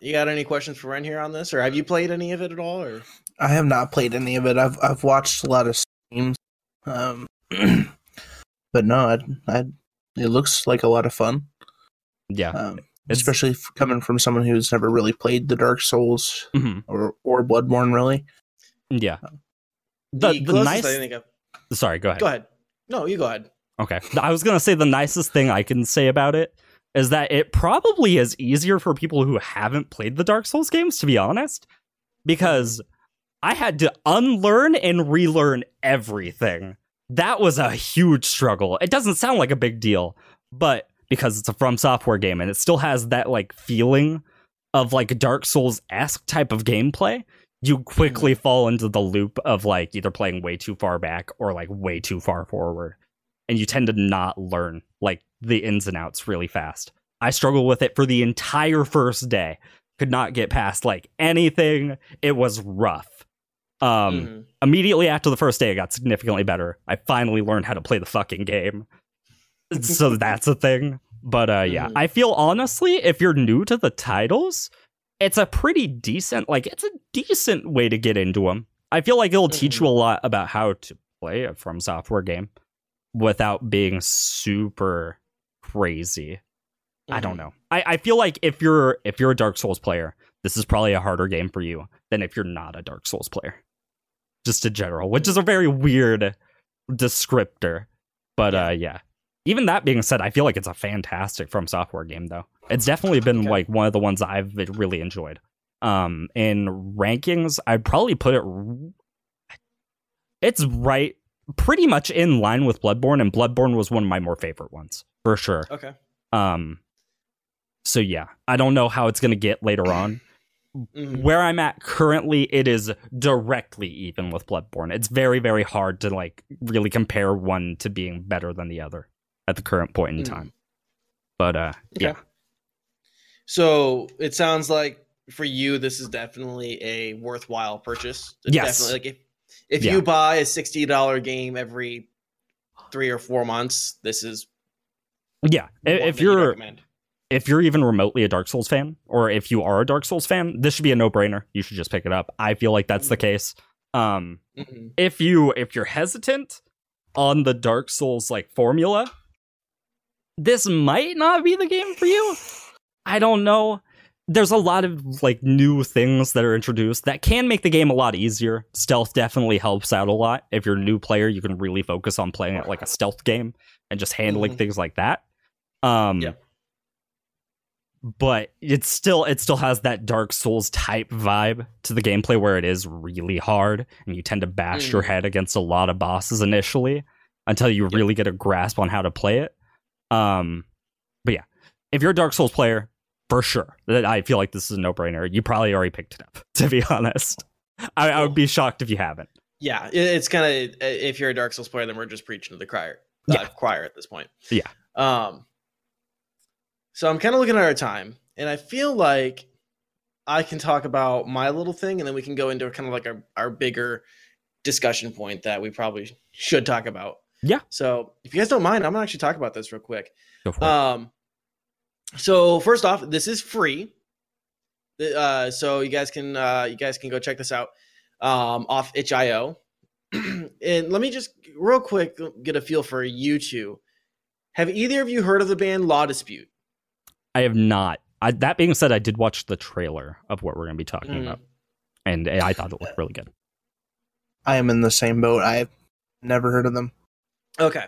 you got any questions for Ren here on this, or have you played any of it at all? Or I have not played any of it. I've I've watched a lot of streams, um, but no, I, I, it looks like a lot of fun. Yeah, Um, especially f- coming from someone who's never really played the Dark Souls Mhm. or or Bloodborne. Really, yeah. The- the closest nice- I think I've, Sorry, go ahead. go ahead. No, you go ahead. Okay. I was going to say the nicest thing I can say about it is that it probably is easier for people who haven't played the Dark Souls games, to be honest, because I had to unlearn and relearn everything. That was a huge struggle. It doesn't sound like a big deal, but because it's a From Software game and it still has that like feeling of like Dark Souls esque type of gameplay, you quickly mm-hmm. fall into the loop of like either playing way too far back or like way too far forward and you tend to not learn like the ins and outs really fast. I struggled with it for the entire first day. Could not get past like anything. It was rough. Um Mhm. immediately after the first day it got significantly better. I finally learned how to play the fucking game. so that's a thing. But uh yeah, Mhm. I feel honestly if you're new to the titles, it's a pretty decent like it's a decent way to get into them. I feel like it'll teach you a lot about how to play a from software game without being super crazy. I don't Mhm. know. I, I feel like if you're if you're a Dark Souls player, this is probably a harder game for you than if you're not a Dark Souls player. Just in general, which is a very weird descriptor. But Yeah. uh yeah. Even that being said, I feel like it's a fantastic from software game though. It's definitely been Okay. like one of the ones I've really enjoyed. Um in rankings, I'd probably put it it's right pretty much in line with Bloodborne and Bloodborne was one of my more favorite ones for sure. Okay. Um so yeah, I don't know how it's going to get later on. Mhm. Where I'm at currently it is directly even with Bloodborne. It's very very hard to like really compare one to being better than the other at the current point in Mm. time. But uh Okay. yeah. So it sounds like for you, this is definitely a worthwhile purchase. It's Yes. Definitely, like if if Yeah. you buy a sixty dollar game every three or four months, this is Yeah, if you're recommend. If you're even remotely a Dark Souls fan, or if you are a Dark Souls fan, this should be a no brainer. You should just pick it up. I feel like that's the case. Um, Mhm. if you if you're hesitant on the Dark Souls like formula, this might not be the game for you. I don't know. There's a lot of like new things that are introduced that can make the game a lot easier. Stealth definitely helps out a lot. If you're a new player, you can really focus on playing it like a stealth game and just handling Mhm. things like that. Um Yeah. But it's still it still has that Dark Souls type vibe to the gameplay where it is really hard and you tend to bash your Mm. head against a lot of bosses initially until you really get a grasp on how to play it. Um, but yeah, if you're a Dark Souls player, for sure, that I feel like this is a no brainer. You probably already picked it up. To be honest, I, I would be shocked if you haven't. Yeah, it's kind of if you're a Dark Souls player, then we're just preaching to the choir. Uh, Yeah. choir at this point. Yeah. Um. So I'm kind of looking at our time, and I feel like I can talk about my little thing, and then we can go into kind of like our our bigger discussion point that we probably should talk about. Yeah. So if you guys don't mind, I'm gonna actually talk about this real quick. Go for it. Um, so first off, this is free. Uh, so you guys can uh, you guys can go check this out um, off itch.io. and let me just real quick get a feel for you two. Have either of you heard of the band La Dispute? I have not. I, that being said, I did watch the trailer of what we're going to be talking Mm. about, and I thought it looked really good. I am in the same boat. I've never heard of them. Okay.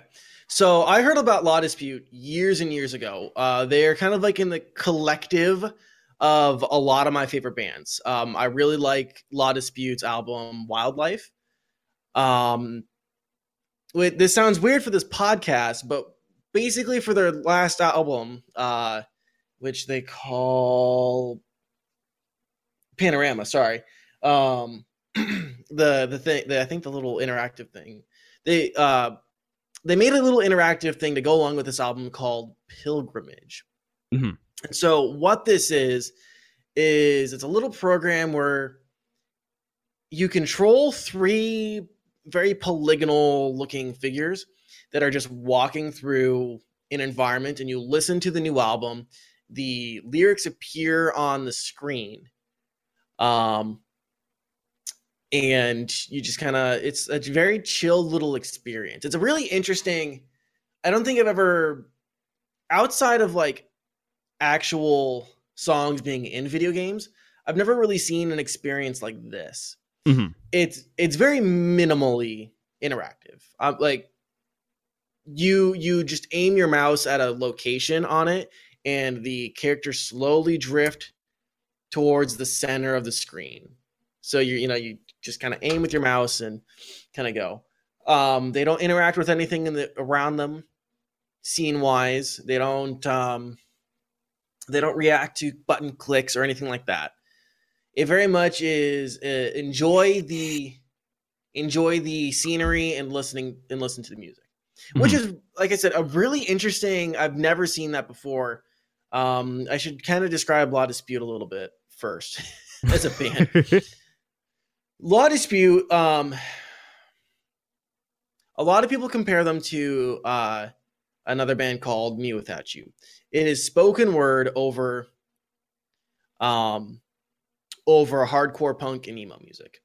So I heard about La Dispute years and years ago. Uh, they're kind of like in the collective of a lot of my favorite bands. Um, I really like La Dispute's album Wildlife. Um, wait, this sounds weird for this podcast, but basically for their last album, uh, which they call Panorama. Sorry, um, the the thing, the, I think the little interactive thing. They uh, they made a little interactive thing to go along with this album called Pilgrimage. Mhm. And so what this is is it's a little program where you control three very polygonal looking figures that are just walking through an environment and you listen to the new album the lyrics appear on the screen um and you just kind of it's a very chill little experience. It's a really interesting i don't think i've ever outside of like actual songs being in video games i've never really seen an experience like this. Mhm. it's it's very minimally interactive. Um, like you you just aim your mouse at a location on it and the characters slowly drift towards the center of the screen. So you you know you just kind of aim with your mouse and kind of go. Um they don't interact with anything in the around them scene wise they don't um they don't react to button clicks or anything like that. It very much is uh, enjoy the enjoy the scenery and listening and listen to the music. Which is like i said a really interesting i've never seen that before um i should kind of describe la dispute a little bit first as a band. La dispute um a lot of people compare them to uh another band called mewithoutYou. It is spoken word over um over hardcore punk and emo music.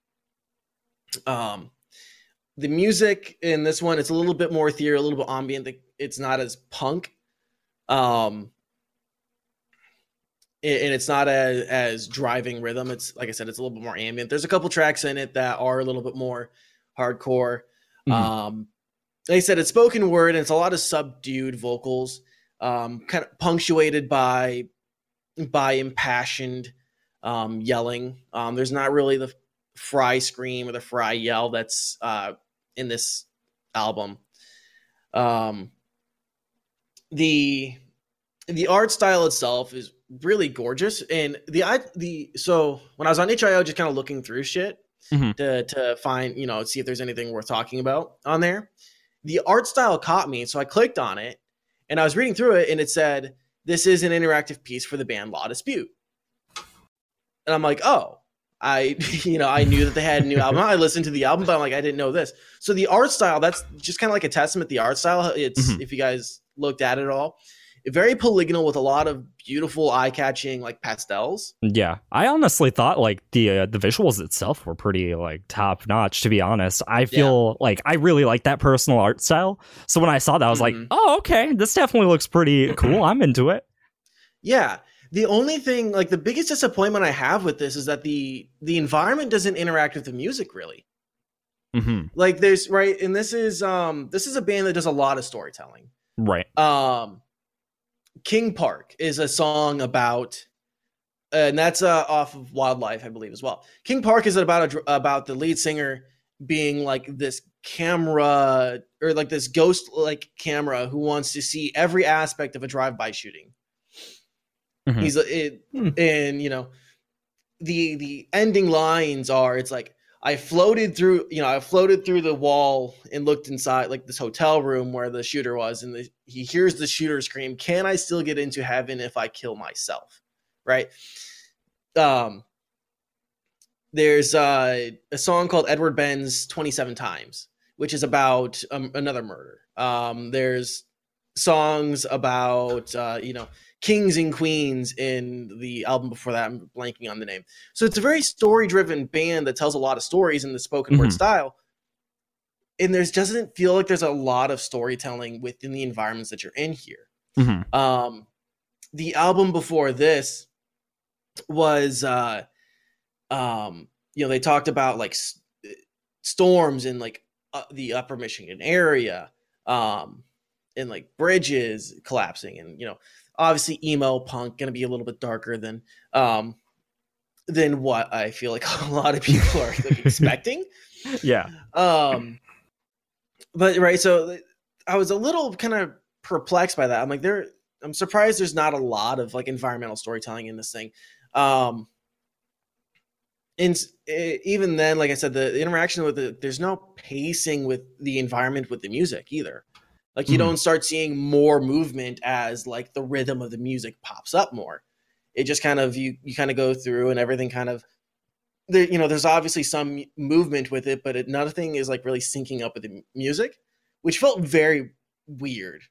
Um the music in this one it's a little bit more ethereal a little bit ambient it's not as punk. Um and it's not as as driving rhythm. It's like i said it's a little bit more ambient. There's a couple tracks in it that are a little bit more hardcore. Mhm. um like i said it's spoken word and it's a lot of subdued vocals um kind of punctuated by by impassioned um yelling. Um there's not really the fry scream or the fry yell that's uh in this album. Um the the art style itself is really gorgeous. And the i the so when i was on hio just kind of looking through shit Mhm. to to find you know see if there's anything worth talking about on there. The art style caught me so i clicked on it and i was reading through it and it said this is an interactive piece for the band la dispute. And i'm like oh i you know i knew that they had a new album. I listened to the album but i'm like i didn't know this. So the art style that's just kind of like a testament the art style. It's Mhm. if you guys looked at it all very polygonal with a lot of beautiful eye-catching like pastels Yeah, I honestly thought like the uh, the visuals itself were pretty like top notch. To be honest, I feel like I really like that personal art style. So when I saw that, I was like, Mhm. oh okay, this definitely looks pretty cool. I'm into it. Yeah. The only thing, like the biggest disappointment I have with this is that the the environment doesn't interact with the music really. hmm Like there's right, and this is um this is a band that does a lot of storytelling. Right. Um King Park is a song about, and that's uh, off of Wildlife, I believe, as well. King Park is about a, about the lead singer being like this camera or like this ghost like camera who wants to see every aspect of a drive-by shooting. Mhm. He's it, Hmm. and you know, the the ending lines are it's like I floated through, you know, I floated through the wall and looked inside like this hotel room where the shooter was, and the, he hears the shooter scream, "Can I still get into heaven if I kill myself?" Right. Um. There's uh, a song called Edward Benz 27 Times, which is about um, another murder. Um, there's songs about, uh, you know, kings and queens in the album before that. I'm blanking on the name. So it's a very story driven band that tells a lot of stories in the spoken word Mhm. style. And there's doesn't feel like there's a lot of storytelling within the environments that you're in here. Mhm. Um, the album before this was, uh, um, you know, they talked about like s- storms in like uh, the Upper Michigan area, um, and like bridges collapsing, and you know, obviously emo punk gonna be a little bit darker than um than what I feel like a lot of people are like, expecting. Yeah. Um, but right, so I was a little kind of perplexed by that. I'm like, there, I'm surprised there's not a lot of like environmental storytelling in this thing. Um, and even then, like I said, the interaction with the there's no pacing with the environment with the music either. Like you Mhm. don't start seeing more movement as like the rhythm of the music pops up more. It just kind of you you kind of go through and everything kind of there you know there's obviously some movement with it but it, nothing is like really syncing up with the music which felt very weird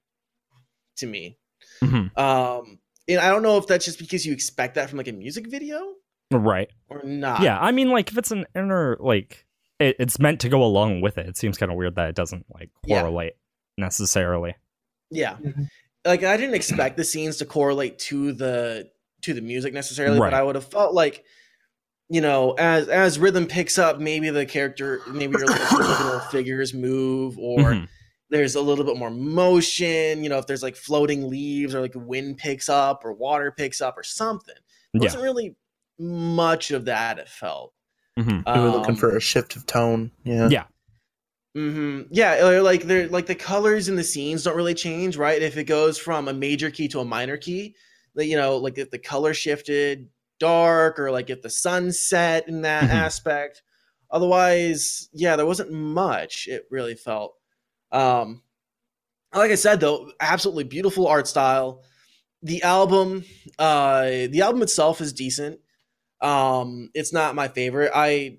to me Mhm. um and i don't know if that's just because you expect that from like a music video Right. or not Yeah. I mean, like, if it's an inner, like, it, it's meant to go along with it. It seems kind of weird that it doesn't, like, Yeah. Correlate necessarily. yeah Mhm. like i didn't expect the scenes to correlate to the to the music necessarily Right. but i would have felt like you know as as rhythm picks up maybe the character maybe your little little figures move or Mhm. there's a little bit more motion you know if there's like floating leaves or like wind picks up or water picks up or something there Yeah. wasn't really much of that it felt Mhm. We were looking Um, for a shift of tone. Yeah. Yeah. Hmm Yeah, or like they're like the colors in the scenes don't really change, right? If it goes from a major key to a minor key, like you know, like if the color shifted dark, or like if the sun set in that Mhm. aspect. Otherwise, yeah, there wasn't much. It really felt. Um, like I said, though, absolutely beautiful art style. The album, uh, the album itself is decent. Um, it's not my favorite. I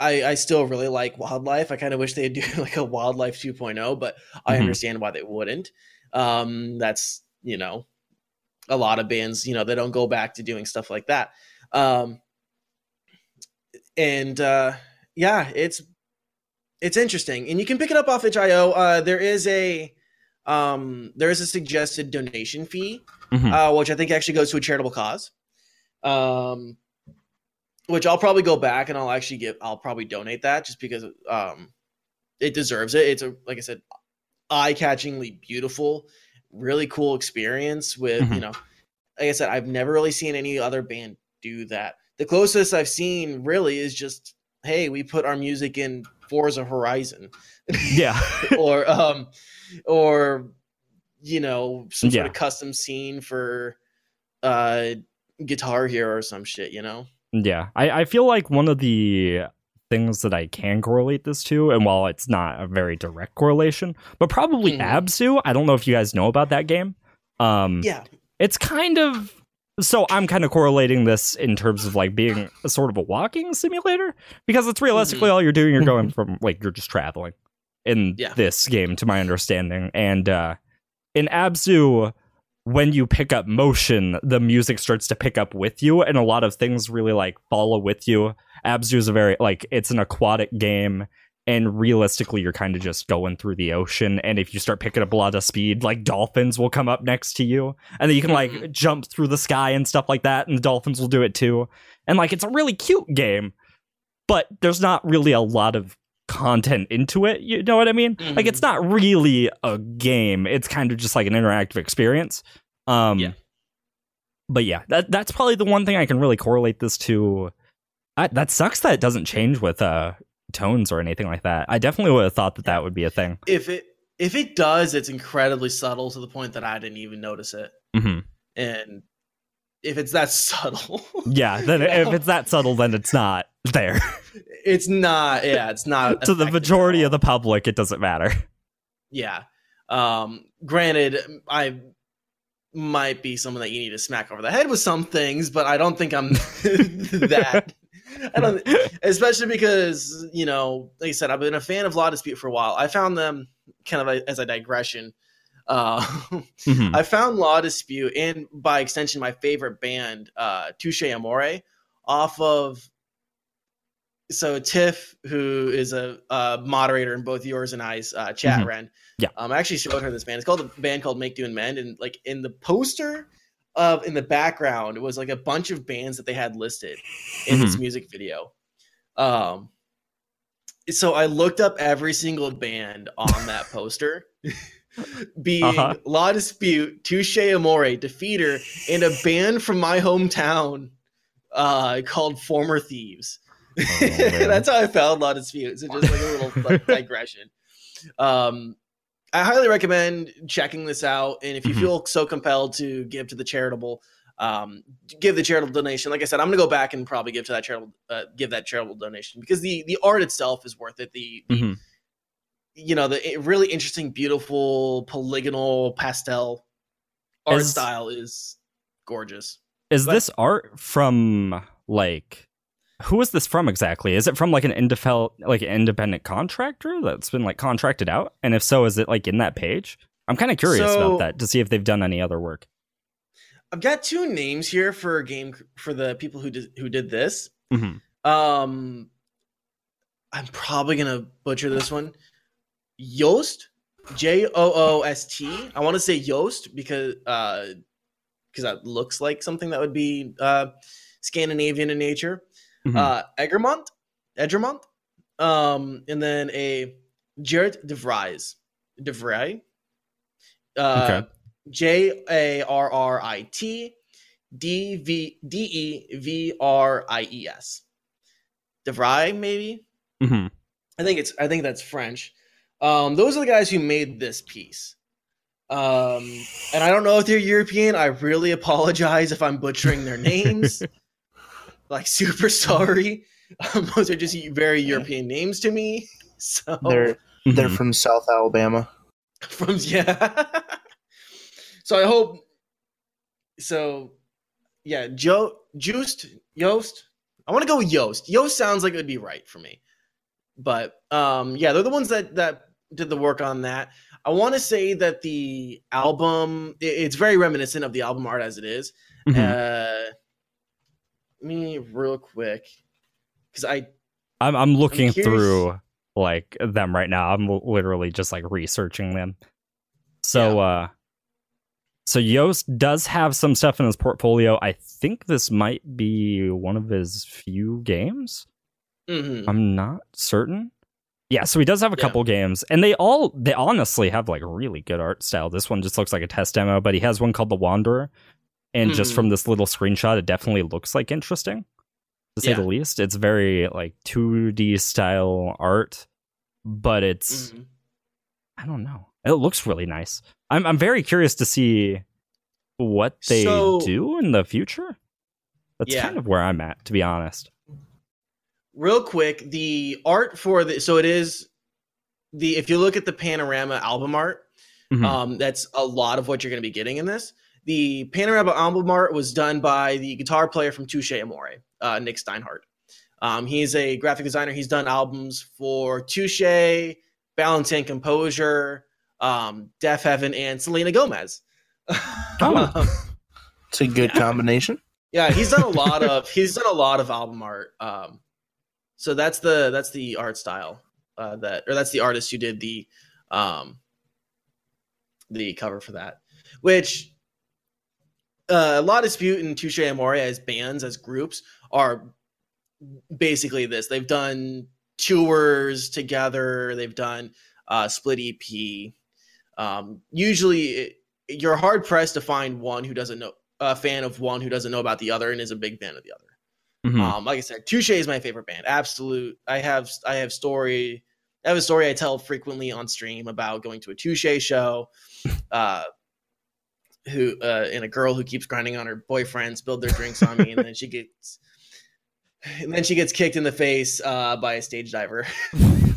I, I still really like wildlife. I kind of wish they'd do like a wildlife 2.0, but I Mhm. understand why they wouldn't. Um, that's you know, a lot of bands, you know, they don't go back to doing stuff like that. Um, and uh, yeah, it's it's interesting, and you can pick it up off itch.io. Uh, there is a um, there is a suggested donation fee Mhm. uh, which I think actually goes to a charitable cause. Um, which I'll probably go back and I'll actually give. I'll probably donate that just because um, it deserves it. It's a like I said, eye-catchingly beautiful, really cool experience. With you Mhm. know, like I said, I've never really seen any other band do that. The closest I've seen really is just, hey, we put our music in Forza Horizon Yeah. or um or you know some sort Yeah. of custom scene for uh guitar hero or some shit you know Yeah, I, I feel like one of the things that I can correlate this to, and while it's not a very direct correlation, but probably Mhm. Abzu. I don't know if you guys know about that game. Um, yeah it's kind of so I'm kind of correlating this in terms of like being a sort of a walking simulator because it's realistically all you're doing. You're going from like you're just traveling in Yeah. this game, to my understanding, and uh, in Abzu. When you pick up motion, the music starts to pick up with you, and a lot of things really like follow with you. Abzu is a very like it's an aquatic game, and realistically, you're kind of just going through the ocean. And if you start picking up a lot of speed, like dolphins will come up next to you, and then you can like Mhm. jump through the sky and stuff like that, and the dolphins will do it too. And like it's a really cute game, but there's not really a lot of content into it. You know what I mean? Like it's not really a game. It's kind of just like an interactive experience. Um Yeah. But yeah, that that's probably the one thing I can really correlate this to. I, that sucks that it doesn't change with uh tones or anything like that. I definitely would have thought that that would be a thing. If it if it does, it's incredibly subtle to the point that I didn't even notice it. hmm And if it's that subtle, Yeah, then if it's that subtle, then it's not there. it's not. Yeah, it's not to the majority of the public, it doesn't matter. Yeah. Um. Granted, I might be someone that you need to smack over the head with some things, but I don't think I'm that. I don't, especially because you know, like I said, I've been a fan of La Dispute for a while. I found them kind of a, as a digression. Uh, Mhm. I found La Dispute and by extension my favorite band, uh, Touche Amore, off of. So Tiff, who is a, uh moderator in both yours and I's uh, chat, Mhm. Ren. Yeah. Um, I actually showed her this band. It's called a band called Make Do and Mend, and like in the poster of in the background it was like a bunch of bands that they had listed in this music video. Um, so I looked up every single band on that poster. being Uh-huh. La Dispute, Touche Amore, Defeater, and a band from my hometown uh, called Former Thieves. That's how I found La Dispute. So just like a little like, digression. Um, I highly recommend checking this out, and if you Mhm. feel so compelled to give to the charitable, um, give the charitable donation. Like I said, I'm gonna go back and probably give to that charitable, uh, give that charitable donation because the the art itself is worth it. The, the Mhm. you know the really interesting, beautiful polygonal pastel art Is- style is gorgeous. Is But- this art from like who is this from exactly? Is it from like an indefel- like an independent contractor that's been like contracted out? And if so, is it like in that page? I'm kind of curious So- about that to see if they've done any other work. I've got two names here for a game for the people who did who did this. Mhm. Um, I'm probably gonna butcher this one. Yoast, J O O S T. I want to say Yoast because uh, because that looks like something that would be uh Scandinavian in nature. Mhm. Uh, Egermont, Egermont, um, and then a Jared De Vries, De Vries. Uh, Okay. J A R R I T D V D E V R I E S. De Vries, maybe. Mhm. I think it's I think that's French. Um, those are the guys who made this piece. Um, and I don't know if they're European. I really apologize if I'm butchering their names. like super sorry. Um, those are just very European names to me. So They're they're Mhm. from South Alabama. from yeah. so I hope. So, yeah, Joe, Juiced, Yoast. I want to go with Yoast. Yoast sounds like it would be right for me, but um, yeah, they're the ones that that did the work on that. I want to say that the album it- it's very reminiscent of the album art as it is. Mhm. Uh, let me real quick because I I'm I'm looking curious- through like them right now. I'm literally just like researching them. So uh so Yoast does have some stuff in his portfolio. I think this might be one of his few games. mhm. I'm not certain. Yeah, so he does have a Yeah. couple games, and they all they honestly have like really good art style. This one just looks like a test demo, but he has one called The Wanderer, and just Mhm. from this little screenshot, it definitely looks like interesting, to say Yeah. the least. It's very like 2D style art, but it's Mhm. I don't know. It looks really nice. I'm I'm very curious to see what they So- do in the future. That's Yeah. kind of where I'm at, to be honest. real quick the art for the so it is the if you look at the panorama album art Mhm. um that's a lot of what you're going to be getting in this the panorama album art was done by the guitar player from touche amore uh, nick steinhardt um, he's a graphic designer he's done albums for touche balance and composure um, deafheaven and selena gomez Oh. Um, It's a good Yeah. combination. yeah he's done a lot of he's done a lot of album art um so that's the that's the art style uh that or that's the artist who did the um the cover for that which uh la dispute and touche amore as bands as groups are basically this they've done tours together. They've done uh, split EP. Um, usually, it, you're hard pressed to find one who doesn't know a fan of one who doesn't know about the other and is a big fan of the other. Mhm. Um, like I said, Touche is my favorite band. Absolute. I have I have story. I have a story I tell frequently on stream about going to a Touche show. Uh, who uh, and a girl who keeps grinding on her boyfriend spilled their drinks on me, and then she gets and then she gets kicked in the face uh, by a stage diver.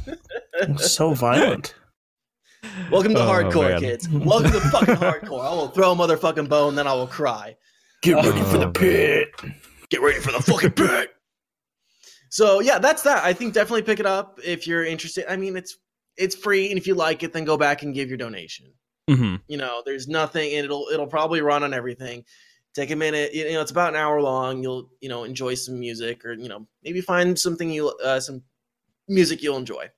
so violent. Welcome to Oh, hardcore, man. kids. Welcome to fucking hardcore. I will throw a motherfucking bone, then I will cry. Get ready ready for for the the pit. get ready for the fucking pit. So yeah, that's that. I think definitely pick it up if you're interested. I mean, it's it's free, and if you like it, then go back and give your donation. Mhm. You know, there's nothing, and it'll it'll probably run on everything. Take a minute. You know, it's about an hour long. You'll you know enjoy some music, or you know maybe find something you uh, some music you'll enjoy.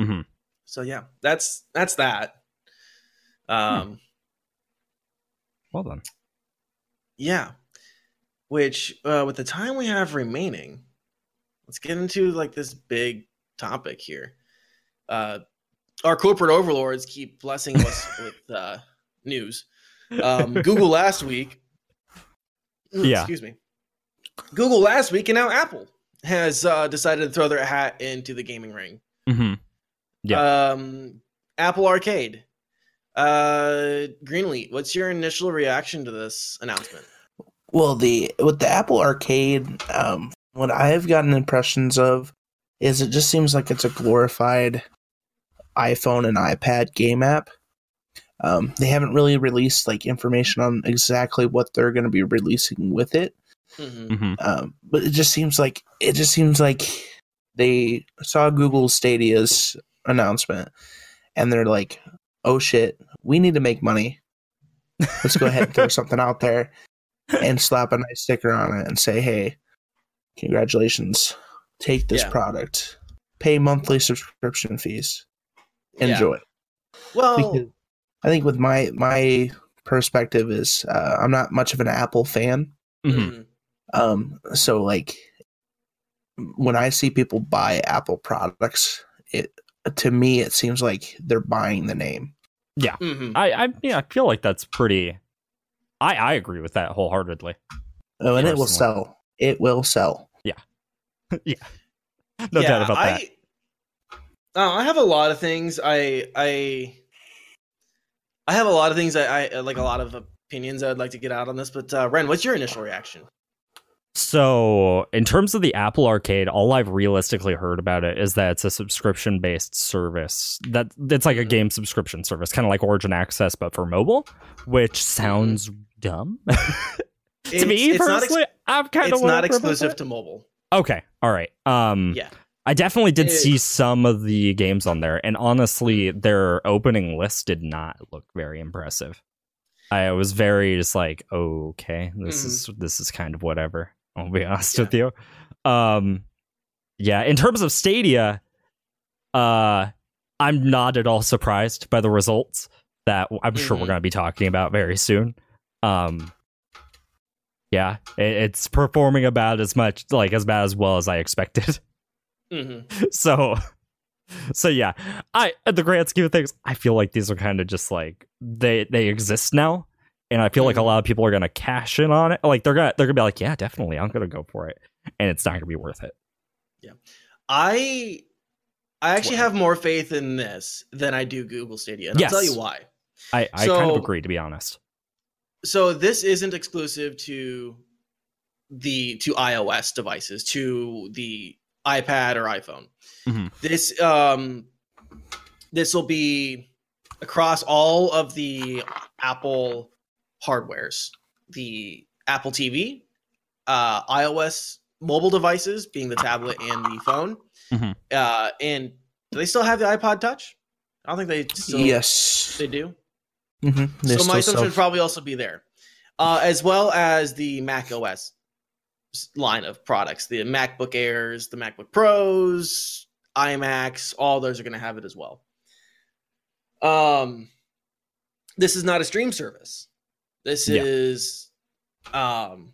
Mm-hmm. So yeah, that's that's that. Um. Well done. Yeah. Which, uh, with the time we have remaining, let's get into like this big topic here. Uh, our corporate overlords keep blessing us with uh, news. Um, Google last week, Yeah. excuse me, Google last week, and now Apple has uh, decided to throw their hat into the gaming ring. hmm Yeah. Um, Apple Arcade. Uh, Greenleaf, what's your initial reaction to this announcement? Well, the with the Apple Arcade, um, what I have gotten impressions of is it just seems like it's a glorified iPhone and iPad game app. Um, they haven't really released like information on exactly what they're going to be releasing with it. Mhm. hmm Um, but it just seems like it just seems like they saw Google Stadia's announcement and they're like, "Oh shit, we need to make money. Let's go ahead and throw something out there and slap a nice sticker on it and say, "Hey, congratulations. Take this Yeah. product. Pay monthly subscription fees. Yeah. Enjoy." Well, Because I think with my my perspective is uh, I'm not much of an Apple fan. hmm mhm. Um, so like when I see people buy Apple products, it to me it seems like they're buying the name. Mhm. I, I, yeah, I feel like that's pretty. I, I agree with that wholeheartedly. Oh, and it will sell. It will sell. Yeah, yeah, no Yeah, doubt about that. I, uh, I have a lot of things. I I I have a lot of things. I, I like a lot of opinions I'd like to get out on this. But uh, Ren, what's your initial reaction? So, in terms of the Apple Arcade, all I've realistically heard about it is that it's a subscription-based service. That it's like a Mhm. game subscription service, kind of like Origin Access, but for mobile, which sounds dumb to It's- me it's not ex- personally. I'm kind It's of not exclusive to mobile. Okay, all right. Um, Yeah. I definitely did It- see some of the games on there, and honestly, their opening list did not look very impressive. I was very just like, okay, this Mhm. is this is kind of whatever. I'll be honest Yeah. with you. Um, yeah. In terms of Stadia, uh, I'm not at all surprised by the results that I'm sure we're Mhm. going to be talking about very soon. Um, yeah, it, it's performing about as much like as bad as well as I expected. hmm so so yeah i at the grand scheme of things i feel like these are kind of just like they they exist now and i feel like a Mhm. lot of people are gonna cash in on it like they're gonna they're gonna be like yeah definitely i'm gonna go for it and it's not gonna be worth it Yeah, I I actually have more faith in this than I do Google Stadia. And Yes. I'll tell you why. i i kind of agree to be honest so this isn't exclusive to the to iOS devices to the iPad or iPhone. Mhm. This um this will be across all of the Apple hardwares, the Apple TV, uh, iOS mobile devices, being the tablet and the phone, Mhm. uh, and do they still have the iPod Touch? I don't think they still yes. they do hmm so my assumption would probably also be there, uh, as well as the Mac OS line of products, the MacBook Airs, the MacBook Pros, iMacs, all those are going to have it as well. Um, this is not a stream service. This Yeah. is, um,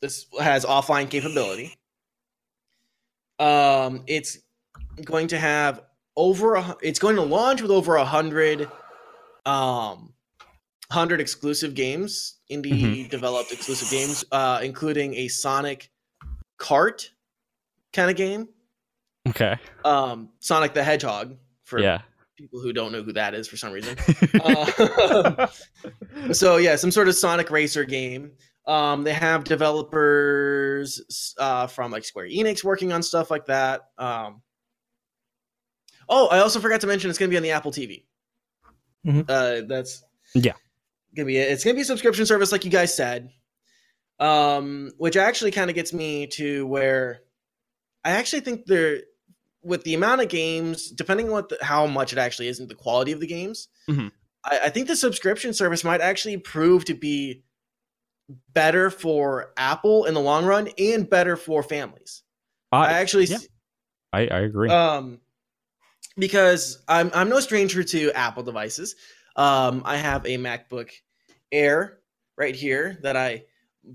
this has offline capability. Um, it's going to have over a, it's going to launch with over a hundred um hundred exclusive games indie developed exclusive games uh including a sonic kart kind of game Okay. um sonic the hedgehog for Yeah. people who don't know who that is for some reason uh, so yeah some sort of sonic racer game um they have developers uh from like square enix working on stuff like that um oh i also forgot to mention it's gonna be on the apple tv Mm-hmm. uh that's Yeah. Gonna be it's gonna be a subscription service like you guys said um which actually kind of gets me to where i actually think there with the amount of games depending on what the, how much it actually is and the quality of the games Mhm. I, I think the subscription service might actually prove to be better for apple in the long run and better for families i I, actually yeah. I agree. um because i'm i'm no stranger to apple devices um i have a macbook air right here that i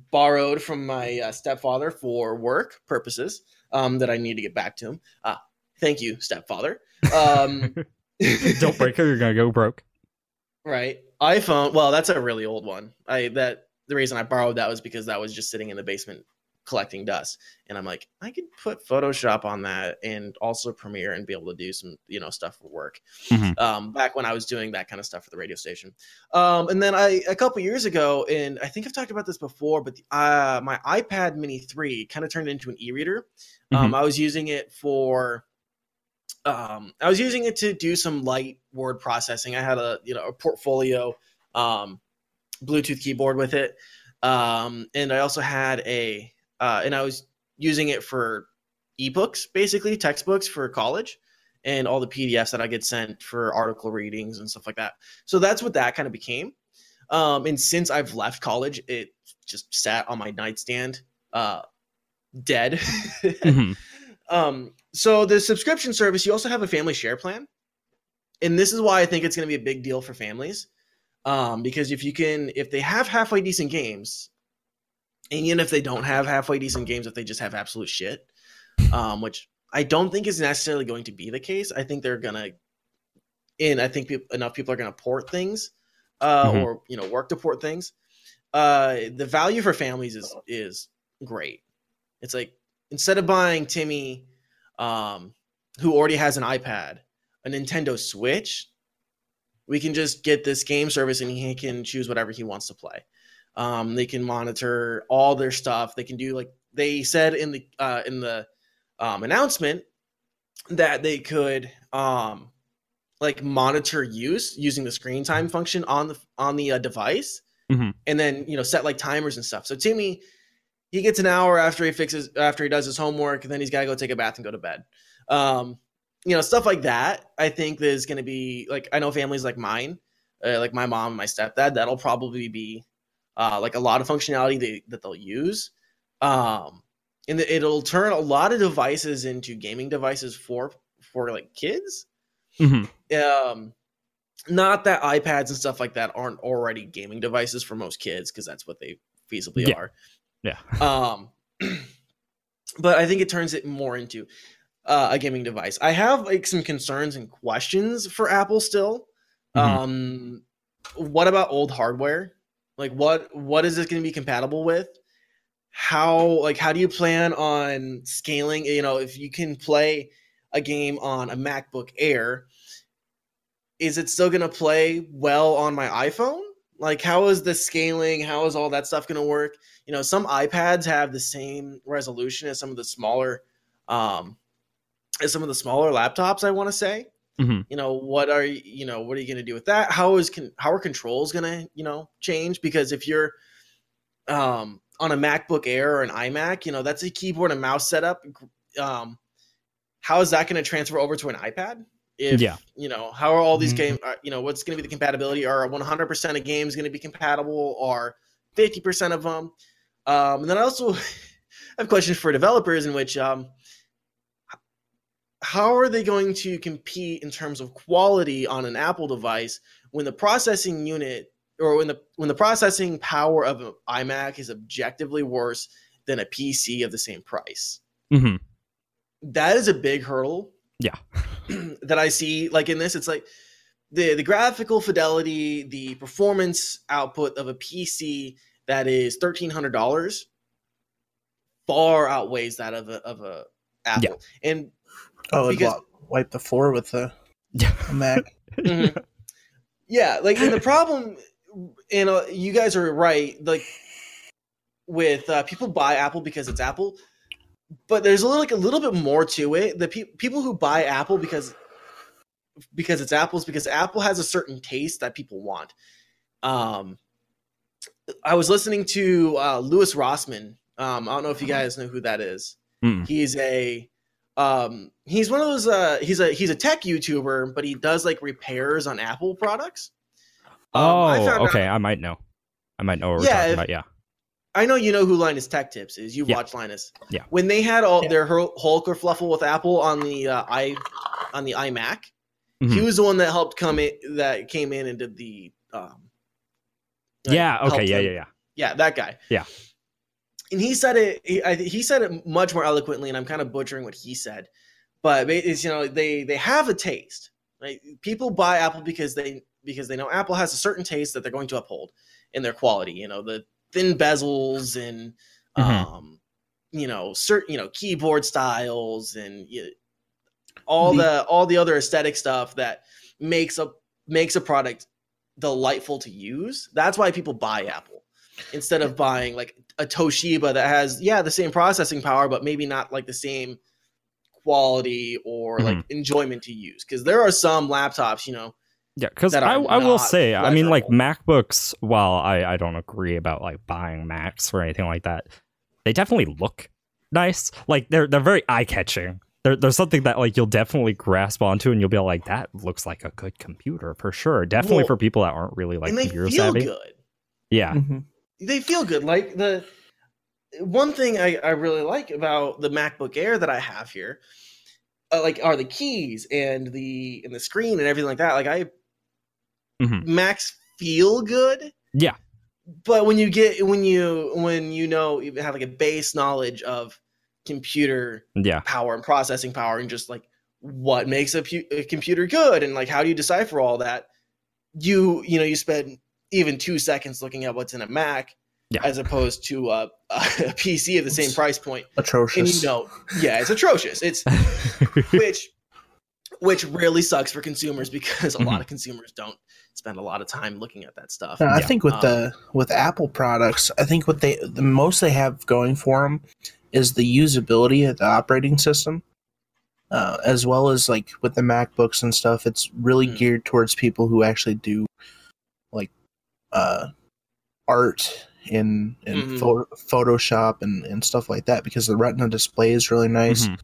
borrowed from my uh, stepfather for work purposes um that i need to get back to him. Uh thank you stepfather. Um Don't break her, you're gonna go broke. right. iphone well that's a really old one. I that the reason i borrowed that was because that was just sitting in the basement collecting dust. And i'm like i could put photoshop on that and also premiere and be able to do some you know stuff for work. Mhm. um back when i was doing that kind of stuff for the radio station. Um and then i a couple years ago and i think i've talked about this before but uh my ipad mini 3 kind of turned into an e-reader. Um i was using it for um i was using it to do some light word processing. I had a you know a portfolio um bluetooth keyboard with it. Um and i also had a uh and i was using it for ebooks basically textbooks for college and all the pdfs that i get sent for article readings and stuff like that. So that's what that kind of became. Um and since i've left college it just sat on my nightstand uh dead. Mhm. um, so the subscription service, you also have a family share plan, and this is why I think it's going to be a big deal for families, um, because if you can, if they have halfway decent games, and even if they don't have halfway decent games, if they just have absolute shit, um, which I don't think is necessarily going to be the case. I think they're gonna, and I think enough people are gonna port things, uh, Mhm. or you know, work to port things. Uh, the value for families is is great. It's like instead of buying Timmy, um, who already has an iPad, a Nintendo Switch, we can just get this game service and he can choose whatever he wants to play. Um, they can monitor all their stuff. They can do like they said in the uh, in the um, announcement that they could um, like monitor use using the screen time function on the on the uh, device, Mhm. and then you know set like timers and stuff. So Timmy, he gets an hour after he fixes after he does his homework, and then he's got to go take a bath and go to bed. Um, you know stuff like that. I think is going to be like I know families like mine, uh, like my mom and my stepdad. That'll probably be uh, like a lot of functionality they, that they'll use. Um, and it- it'll turn a lot of devices into gaming devices for for like kids Mhm. um not that ipads and stuff like that aren't already gaming devices for most kids because that's what they feasibly Yeah. are Yeah. um but i think it turns it more into uh, a gaming device i have like some concerns and questions for apple still Mhm. um what about old hardware like what what is this going to be compatible with? How like how do you plan on scaling? You know if you can play a game on a macbook air is it still going to play well on my iphone? Like how is the scaling? How is all that stuff going to work? You know some ipads have the same resolution as some of the smaller um as some of the smaller laptops i want to say Mhm. you know what are you you know what are you going to do with that how is con- how are controls going to you know change because if you're um on a macbook air or an imac you know that's a keyboard and mouse setup um how is that going to transfer over to an ipad if Yeah. you know how are all these Mhm. games you know what's going to be the compatibility are 100% of games going to be compatible or 50% of them um and then i also have questions for developers in which um how are they going to compete in terms of quality on an apple device when the processing unit or when the when the processing power of an imac is objectively worse than a pc of the same price Mhm. that is a big hurdle Yeah. that I see like in this. It's like the the graphical fidelity, the performance output of a PC that is thirteen hundred dollars far outweighs that of a of a Apple. And Oh, it'd Because- wipe the floor with the Yeah. a Mac. Mhm. yeah, like and the problem, and uh, you guys are right. Like with uh, people buy Apple because it's Apple, but there's a little, like a little bit more to it. The pe- people who buy Apple because because it's Apple's because Apple has a certain taste that people want. Um, I was listening to uh, Louis Rossmann. Um, I don't know if you guys know who that is. Mm. He's a um he's one of those uh he's a he's a tech YouTuber, but he does like repairs on Apple products. Um, Oh, I found out- okay. I might know. I might know what we're Yeah, talking if- about. Yeah. I know you know who Linus Tech Tips is. You've Yeah. watched Linus. Yeah. When they had all Yeah. their Hulk or Fluffle with Apple on the uh, i on the iMac, he Mhm. was the one that helped come in that came in and did the um Yeah. Okay. Yeah. Yeah. Yeah. Yeah, that guy. Yeah. And he said it. He, I, he said it much more eloquently, and I'm kind of butchering what he said. But it's you know they they have a taste. Right? People buy Apple because they because they know Apple has a certain taste that they're going to uphold in their quality. You know the thin bezels and Mhm. um you know certain you know keyboard styles and you, all The- the all the other aesthetic stuff that makes a makes a product delightful to use. That's why people buy Apple instead of buying like a Toshiba that has yeah the same processing power but maybe not like the same quality or like enjoyment to use because there are some laptops you know Yeah, because I, I will not say, I mean, like. MacBooks. While I I don't agree about like buying Macs or anything like that, they definitely look nice. Like they're they're very eye catching. There, there's something that like you'll definitely grasp onto, and you'll be like, that looks like a good computer for sure. Definitely Well, for people that aren't really like and they computer feel savvy. good Yeah, Mhm. They feel good like the one thing I, I really like about the macbook air that i have here uh, like are the keys and the and the screen and everything like that like i Mhm. macs feel good Yeah. but when you get when you when you know you have like a base knowledge of computer yeah, power and processing power and just like what makes a, pu- a computer good and like how do you decipher all that you you know you spend even two seconds looking at what's in a mac Yeah. as opposed to a, a pc of the same price point point. Atrocious. And you know yeah it's atrocious it's which which really sucks for consumers because a Mm-hmm. lot of consumers don't spend a lot of time looking at that stuff No, I Yeah. think with Um, the with Apple products, I think what they the most they have going for them is the usability of the operating system, uh, as well as like with the MacBooks and stuff. It's really Mm. geared towards people who actually do like uh, art in in Mhm. pho- Photoshop and and stuff like that because the Retina display is really nice, Mhm.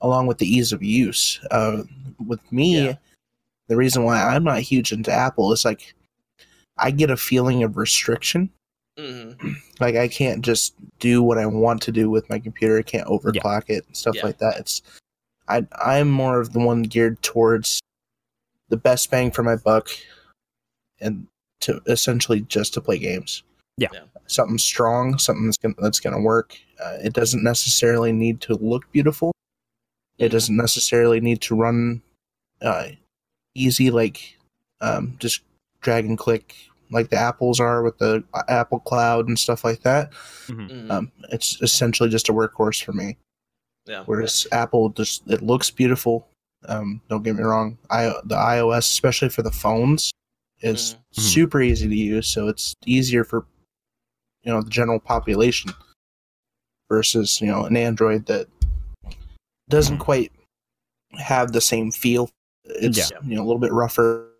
along with the ease of use. Uh, with me, Yeah. the reason why I'm not huge into Apple is like I get a feeling of restriction. Mhm. Like I can't just do what I want to do with my computer. I can't overclock it and stuff Yeah. like that. It's I I'm more of the one geared towards the best bang for my buck and to essentially just to play games. Yeah. Yeah. Something strong, something that's gonna that's gonna work. Uh, it doesn't necessarily need to look beautiful. It Mhm. doesn't necessarily need to run uh, easy like um, just drag and click like the apples are with the uh, Apple Cloud and stuff like that. Mhm. Um, it's essentially just a workhorse for me. yeah Whereas Apple just it looks beautiful. Um, don't get me wrong. I the iOS, especially for the phones, is Mhm. Mhm. super easy to use. So it's easier for you know the general population versus you know an Android that doesn't Mhm. quite have the same feel. It's Yeah. you know a little bit rougher,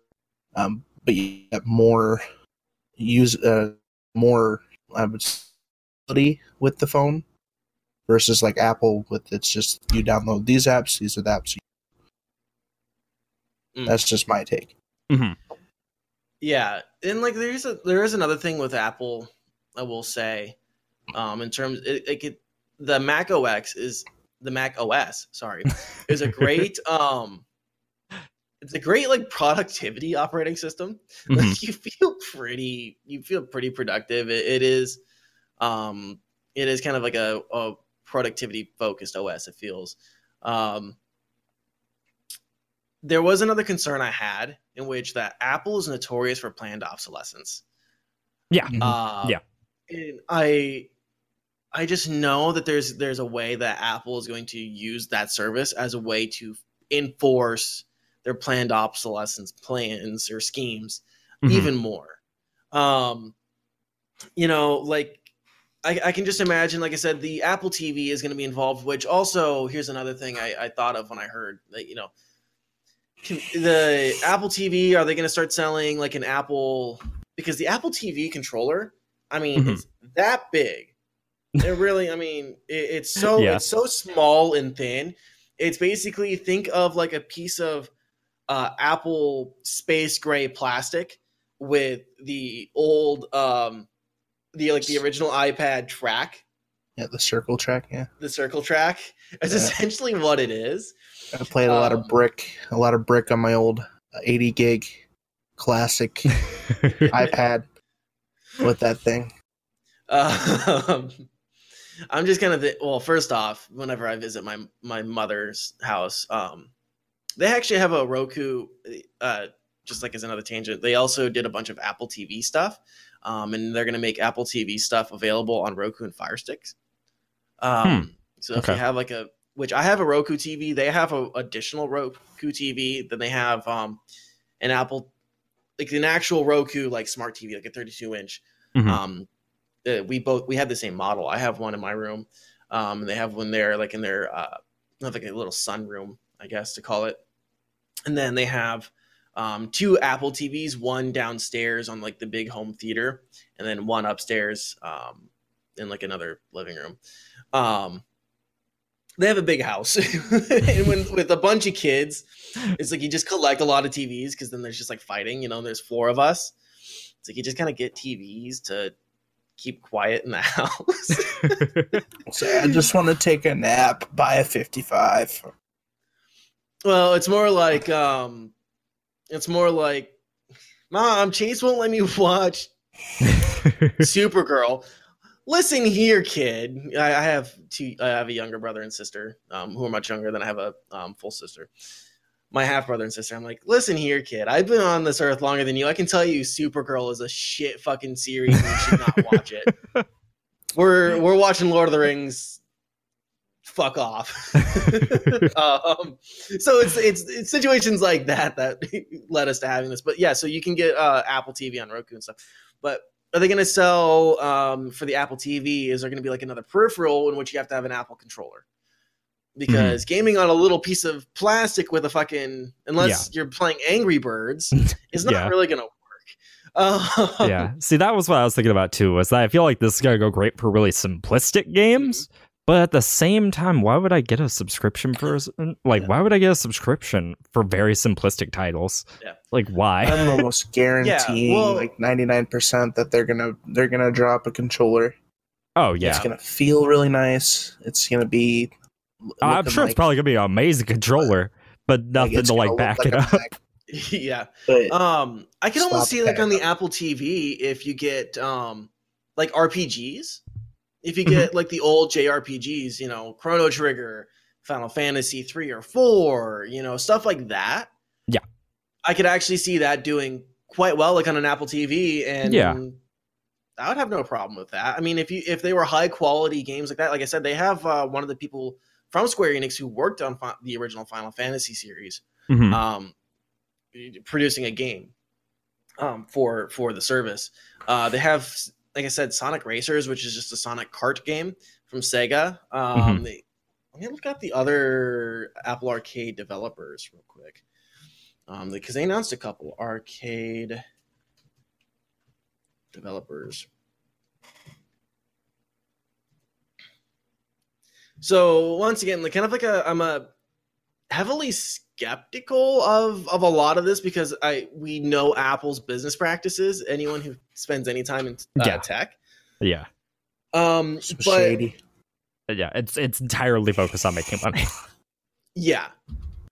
um, but you get more use uh, more I would say, with the phone versus like Apple with it's just you download these apps, these are the apps. Mm. That's just my take. Mhm. Yeah, and like there's a there is another thing with Apple, I will say, um, in terms it, it could, the Mac OS is the Mac OS, sorry, is a great um, it's a great like productivity operating system. Mhm. Like you feel pretty, you feel pretty productive. It, it is, um, it is kind of like a, a productivity focused OS. It feels, um, there was another concern I had in which that Apple is notorious for planned obsolescence. Yeah. Mhm. Uh, Yeah. and I I just know that there's there's a way that Apple is going to use that service as a way to enforce their planned obsolescence plans or schemes Mhm. even more. Um, you know, like I, I can just imagine, like I said, the Apple TV is going to be involved. Which also, here's another thing I, I thought of when I heard that you know, can, the Apple TV are they going to start selling like an Apple because the Apple TV controller, I mean, Mhm. it's that big. It really, I mean, it, it's so Yeah. it's so small and thin. It's basically think of like a piece of uh, Apple space gray plastic with the old um the like the original iPod track, Yeah, the circle track. Yeah, the circle track. It's Yeah. essentially what it is. I played a lot Um, of brick, a lot of brick on my old uh, 80 gig classic iPod with that thing. Um, I'm just kind of th- well. First off, whenever I visit my my mother's house, um, they actually have a Roku. Uh, just like as another tangent, they also did a bunch of Apple TV stuff, um, and they're going to make Apple TV stuff available on Roku and Fire Sticks. Um, So if Okay. you have like a, which I have a Roku TV, they have a additional Roku TV. Then they have um, an Apple, like an actual Roku like smart TV, like a 32 inch. Mhm. Um, we both we have the same model. I have one in my room. Um, and they have one there, like in their uh, like a little sunroom, I guess to call it. And then they have um, two Apple TVs, one downstairs on like the big home theater, and then one upstairs um, in like another living room. Um, they have a big house, and when, with a bunch of kids, it's like you just collect a lot of TVs because then there's just like fighting. You know, there's four of us. It's like you just kind of get TVs to keep quiet in the house. So I just want to take a nap. Buy a 55. well, it's more like um, it's more like, Mom, Chase won't let me watch Supergirl. Listen here, kid. I, I have two. I have a younger brother and sister, um, who are much younger than I have a um, full sister. My half brother and sister. I'm like, listen here, kid. I've been on this earth longer than you. I can tell you, Supergirl is a shit fucking series. And you should not watch it. we're we're watching Lord of the Rings. Fuck off. um, so it's, it's it's situations like that that led us to having this. But yeah, so you can get uh, Apple TV on Roku and stuff. But are they going to sell um, for the Apple TV? Is there going to be like another peripheral in which you have to have an Apple controller? Because gaming on a little piece of plastic with a fucking unless you're playing Angry Birds is not Yeah. really going to work. Uh, yeah. See, that was what I was thinking about too. Was that I feel like this is gonna go great for really simplistic games, but at the same time, why would I get a subscription for like? Yeah. Why would I get a subscription for very simplistic titles? Yeah. Like, why? I'm almost guaranteeing well- like 99% that they're gonna they're gonna drop a controller. oh yeah. It's gonna feel really nice. It's gonna be. I'm looking sure it's probably gonna be an amazing controller, but like nothing it's to like back like it up. Mac, yeah. but Um, I can almost see like on the Apple TV if you get um like RPGs, if you Mm-hmm. get like the old JRPGs, you know, Chrono Trigger, Final Fantasy three or four, you know, stuff like that. Yeah. I could actually see that doing quite well, like on an Apple TV, and Yeah. I would have no problem with that. I mean, if you if they were high quality games like that, like I said, they have uh, one of the people from Square Enix who worked on fi- the original Final Fantasy series Mhm. um, producing a game um, for for the service. Uh, they have, like I said, Sonic Racers, which is just a Sonic kart game from Sega. Um, they, let me look at the other Apple Arcade developers real quick, um, because they announced a couple arcade developers. So once again, like kind of like a, I'm a heavily skeptical of of a lot of this because I we know Apple's business practices. Anyone who spends any time in uh, Yeah. tech, yeah. um, some but shady. Yeah. It's it's entirely focused on making money. yeah,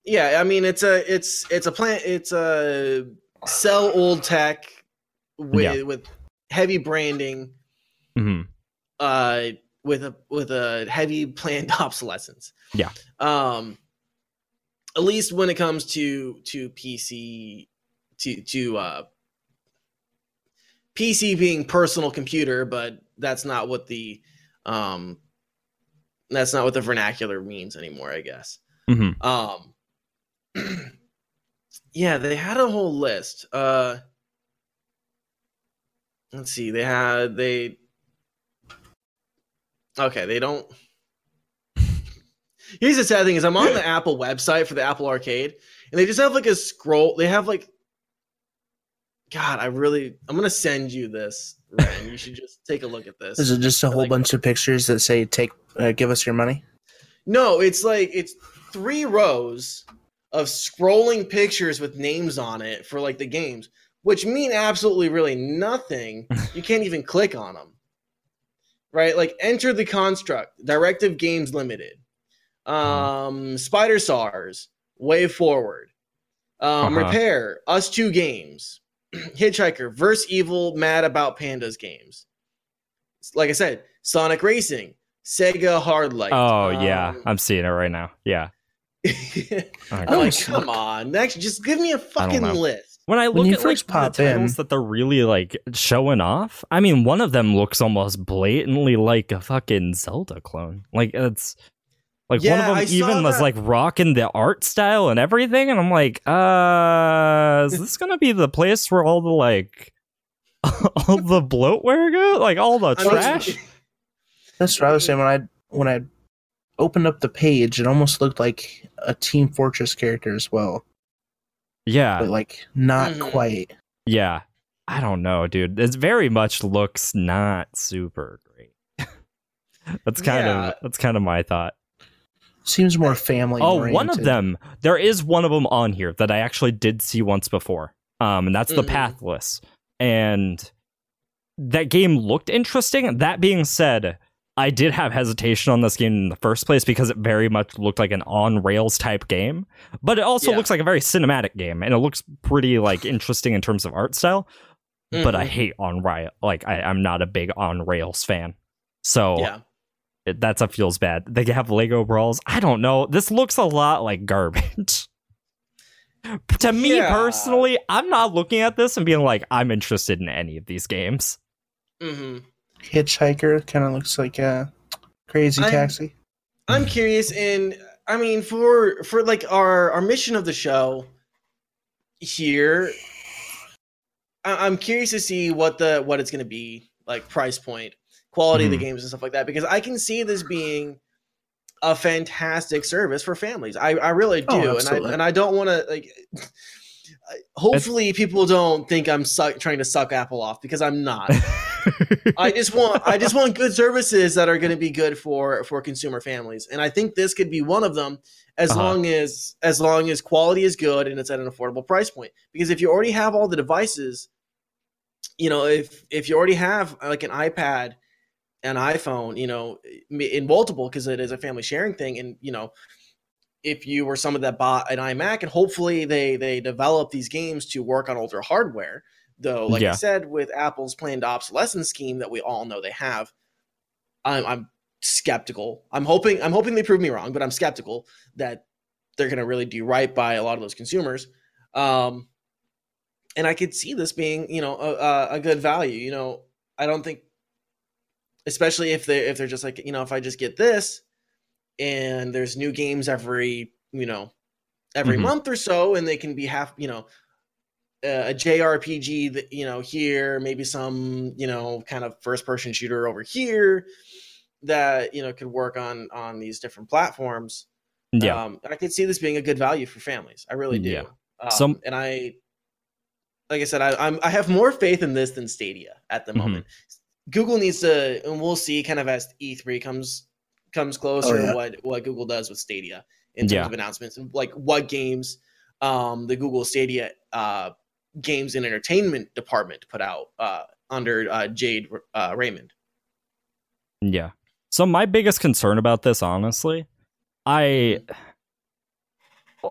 yeah. I mean, it's a it's it's a plant. It's a sell old tech with Yeah. with heavy branding. hmm uh with a with a heavy planned obsolescence. Yeah. Um at least when it comes to to PC to to uh PC being personal computer, but that's not what the um that's not what the vernacular means anymore, I guess. hmm Um Yeah, they had a whole list. Uh Let's see. They had they Okay, they don't Here's the sad thing is I'm on the Apple website for the Apple Arcade and they just have like a scroll. They have like God, I really I'm going to send you this, Ren. You should just take a look at this. Is it just a whole Like- bunch of pictures that say "Take, uh, give us your money"? No, it's like it's three rows of scrolling pictures with names on it for like the games, which mean absolutely really nothing. You can't even click on them. Right? Like enter the construct, Directive Games Limited, um, Spidersaurs, Way Forward, um, Uh-huh. Repair, ustwo games, Hitchhiker, Verse Evil, Mad About Pandas games. Like I said, Sonic Racing, Sega Hard Light. Oh yeah, um, I'm seeing it right now. Yeah. Oh, I'm God. like, Nice. come on, next, just give me a fucking list. When I look you at first like pop the titles in- that they're really like showing off, I mean, one of them looks almost blatantly like a fucking Zelda clone. Like it's like one of them saw even was like rocking the art style and everything, and I'm like, uh, is this gonna be the place where all the like all the bloatware go? Like all the I mean, trash? That's what I was saying when I when I opened up the page. It almost looked like a Team Fortress character as well, yeah, but like not Mhm. quite. yeah. I don't know, dude. It very much looks not super great. that's kind Yeah. of that's kind of my thought. Seems more family. Oh, one of them. There is one of them on here that I actually did see once before. Um, and that's the Mhm. Pathless. And that game looked interesting. That being said, I did have hesitation on this game in the first place because it very much looked like an on rails type game. But it also Yeah. looks like a very cinematic game, and it looks pretty like interesting in terms of art style. But I Mhm. hate on rail. Like I, I'm not a big on rails fan. So yeah, it, that's a feels bad. They have Lego brawls. I don't know. This looks a lot like garbage. to me Yeah. personally, I'm not looking at this and being like, I'm interested in any of these games. hmm Hitchhiker kind of looks like a Crazy I'm- Taxi. I'm curious, and I mean, for for like our our mission of the show here, I, I'm curious to see what the what it's going to be like, price point, quality of the Mhm. games, and stuff like that, because I can see this being a fantastic service for families. I I really do, Oh, and I and I don't want to like. Hopefully, people don't think I'm suck, trying to suck Apple off because I'm not. I just want I just want good services that are going to be good for for consumer families, and I think this could be one of them as Uh-huh. long as as long as quality is good and it's at an affordable price point. Because if you already have all the devices, you know, if if you already have like an iPad, an iPhone, you know, in multiple because it is a family sharing thing, and you know. If you were someone that bought an iMac, and hopefully they they develop these games to work on older hardware, though like Yeah. i said with apple's planned obsolescence scheme that we all know they have i'm, I'm skeptical i'm hoping i'm hoping they prove me wrong but i'm skeptical that they're going to really do right by a lot of those consumers um and i could see this being you know a, a- a good value you know i don't think especially if they if they're just like you know if i just get this and there's new games every you know every Mhm. month or so and they can be half you know uh, a JRPG that you know here, maybe some you know kind of first person shooter over here that you know could work on on these different platforms. yeah. um, I could see this being a good value for families. I really do. Yeah. Um, Some- and I, like I said, I, I'm I have more faith in this than Stadia at the Mhm. moment. Google needs to, and we'll see kind of as E3 comes comes closer Oh, yeah. what what Google does with Stadia in terms Yeah. of announcements and like what games um the Google Stadia uh games and entertainment department put out uh under uh Jade uh Raymond. Yeah. So my biggest concern about this, honestly, I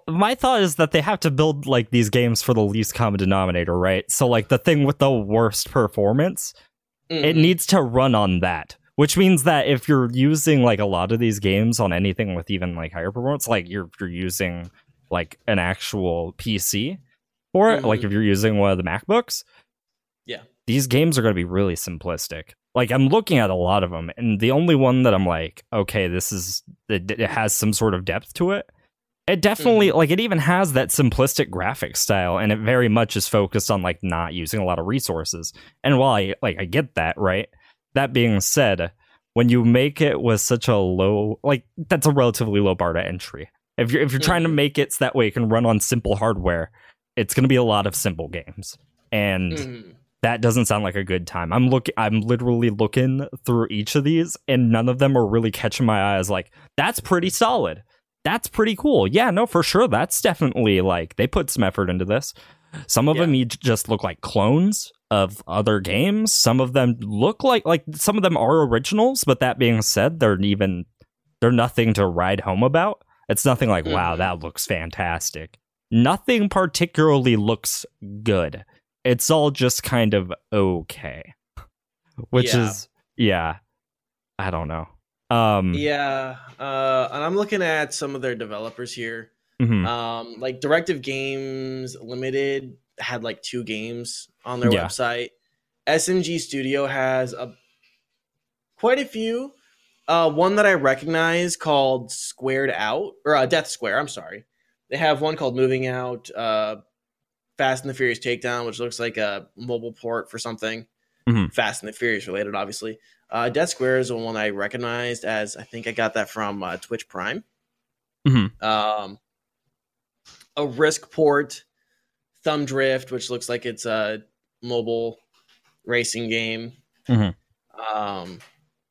my thought is that they have to build like these games for the least common denominator, right? So like the thing with the worst performance, it Mhm. needs to run on that. Which means that if you're using like a lot of these games on anything with even like higher performance, like you're you're using like an actual PC for it, like Mhm. if you're using one of the MacBooks, Yeah. these games are going to be really simplistic. Like I'm looking at a lot of them, and the only one that I'm like, okay, this is it, it has some sort of depth to it. It definitely like it even has that simplistic graphic style, and it very much is focused on like not using a lot of resources. And while I like I get that, right? That being said, when you make it with such a low like that's a relatively low bar to entry. If you're if you're trying to Mhm. make it so that way it can run on simple hardware, it's going to be a lot of simple games. And Mhm. that doesn't sound like a good time. I'm looking I'm literally looking through each of these and none of them are really catching my eyes like that's pretty solid. That's pretty cool. Yeah, no, for sure. That's definitely like they put some effort into this. Some of Yeah. them each just look like clones of other games. Some of them look like like some of them are originals, but that being said, they're even they're nothing to ride home about. It's nothing like, wow, Mhm. that looks fantastic. Nothing particularly looks good. It's all just kind of okay. Which Yeah. is yeah. I don't know. Um Yeah, uh, and I'm looking at some of their developers here. mhm. Um, like Directive Games Limited had like two games on their Yeah. website. SMG Studio has a quite a few. Uh, one that I recognize called Squared Out or uh, Death Squared. I'm sorry. They have one called Moving Out. Uh, Fast and the Furious Takedown, which looks like a mobile port for something. Mhm. Fast and the Furious related, obviously. Uh, Death Squared is the one I recognized as I think I got that from uh, Twitch Prime. Mhm. Um, a Risk Port, Thumb Drift, which looks like it's a mobile racing game. Mhm. Um,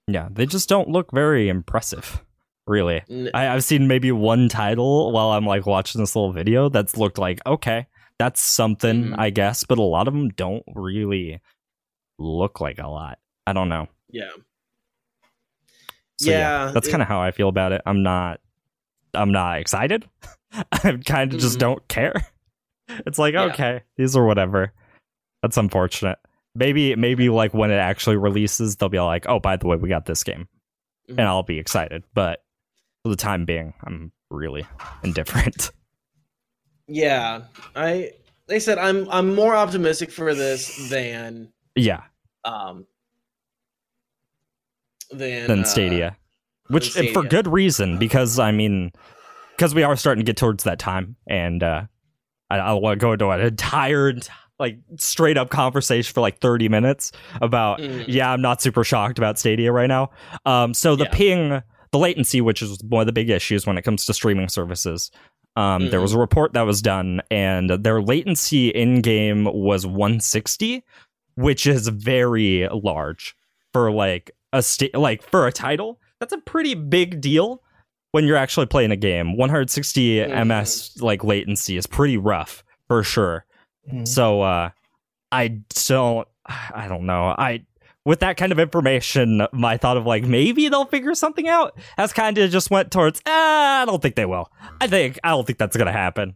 yeah, they just don't look very impressive. Really. I, have seen maybe one title while I'm like watching this little video that's looked like okay, that's something Mhm. I guess, but a lot of them don't really look like a lot. I don't know. yeah, So, Yeah, that's kind of how I feel about it. I'm not, I'm not excited. I kind of just Mhm. don't care. It's like Yeah. okay, these are whatever. That's unfortunate. Maybe, maybe like when it actually releases, they'll be like, oh, by the way, we got this game, Mhm. and I'll be excited. But for the time being, I'm really indifferent. yeah. I they said I'm I'm more optimistic for this than yeah, um than than uh, Stadia, which than and for good reason because I mean, because we are starting to get towards that time, and uh, I, I want to go into an entire like straight up conversation for like 30 minutes about Mhm. yeah, I'm not super shocked about Stadia right now. Um, so the Yeah. ping, the latency, which is one of the big issues when it comes to streaming services. Um, There Mhm. was a report that was done, and their latency in game was 160, which is very large for like a like for a title. That's a pretty big deal when you're actually playing a game. 160 Mhm. ms like latency is pretty rough for sure. Mhm. So uh I don't I don't know. I with that kind of information, my thought of like maybe they'll figure something out has kind of just went towards ah, I don't think they will. I think I don't think that's gonna happen.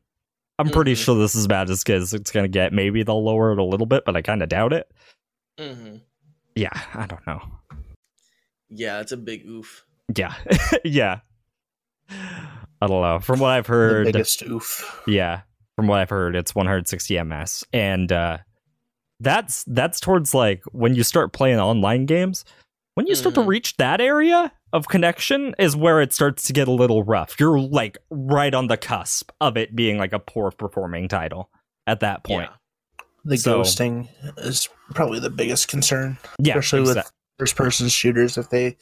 I'm pretty Mhm. sure this is about as good as it's gonna get. Maybe they'll lower it a little bit, but I kind of doubt it. Mhm. Yeah, I don't know. Yeah, it's a big oof. Yeah, yeah. I don't know. From what I've the heard, biggest oof. Yeah, from what I've heard, it's 160 ms, and uh, that's that's towards like when you start playing online games. When you start to Mhm. reach that area of connection, is where it starts to get a little rough. You're like right on the cusp of it being like a poor performing title at that point. Yeah. The So- ghosting is probably the biggest concern, Yeah, especially with first-person shooters. If they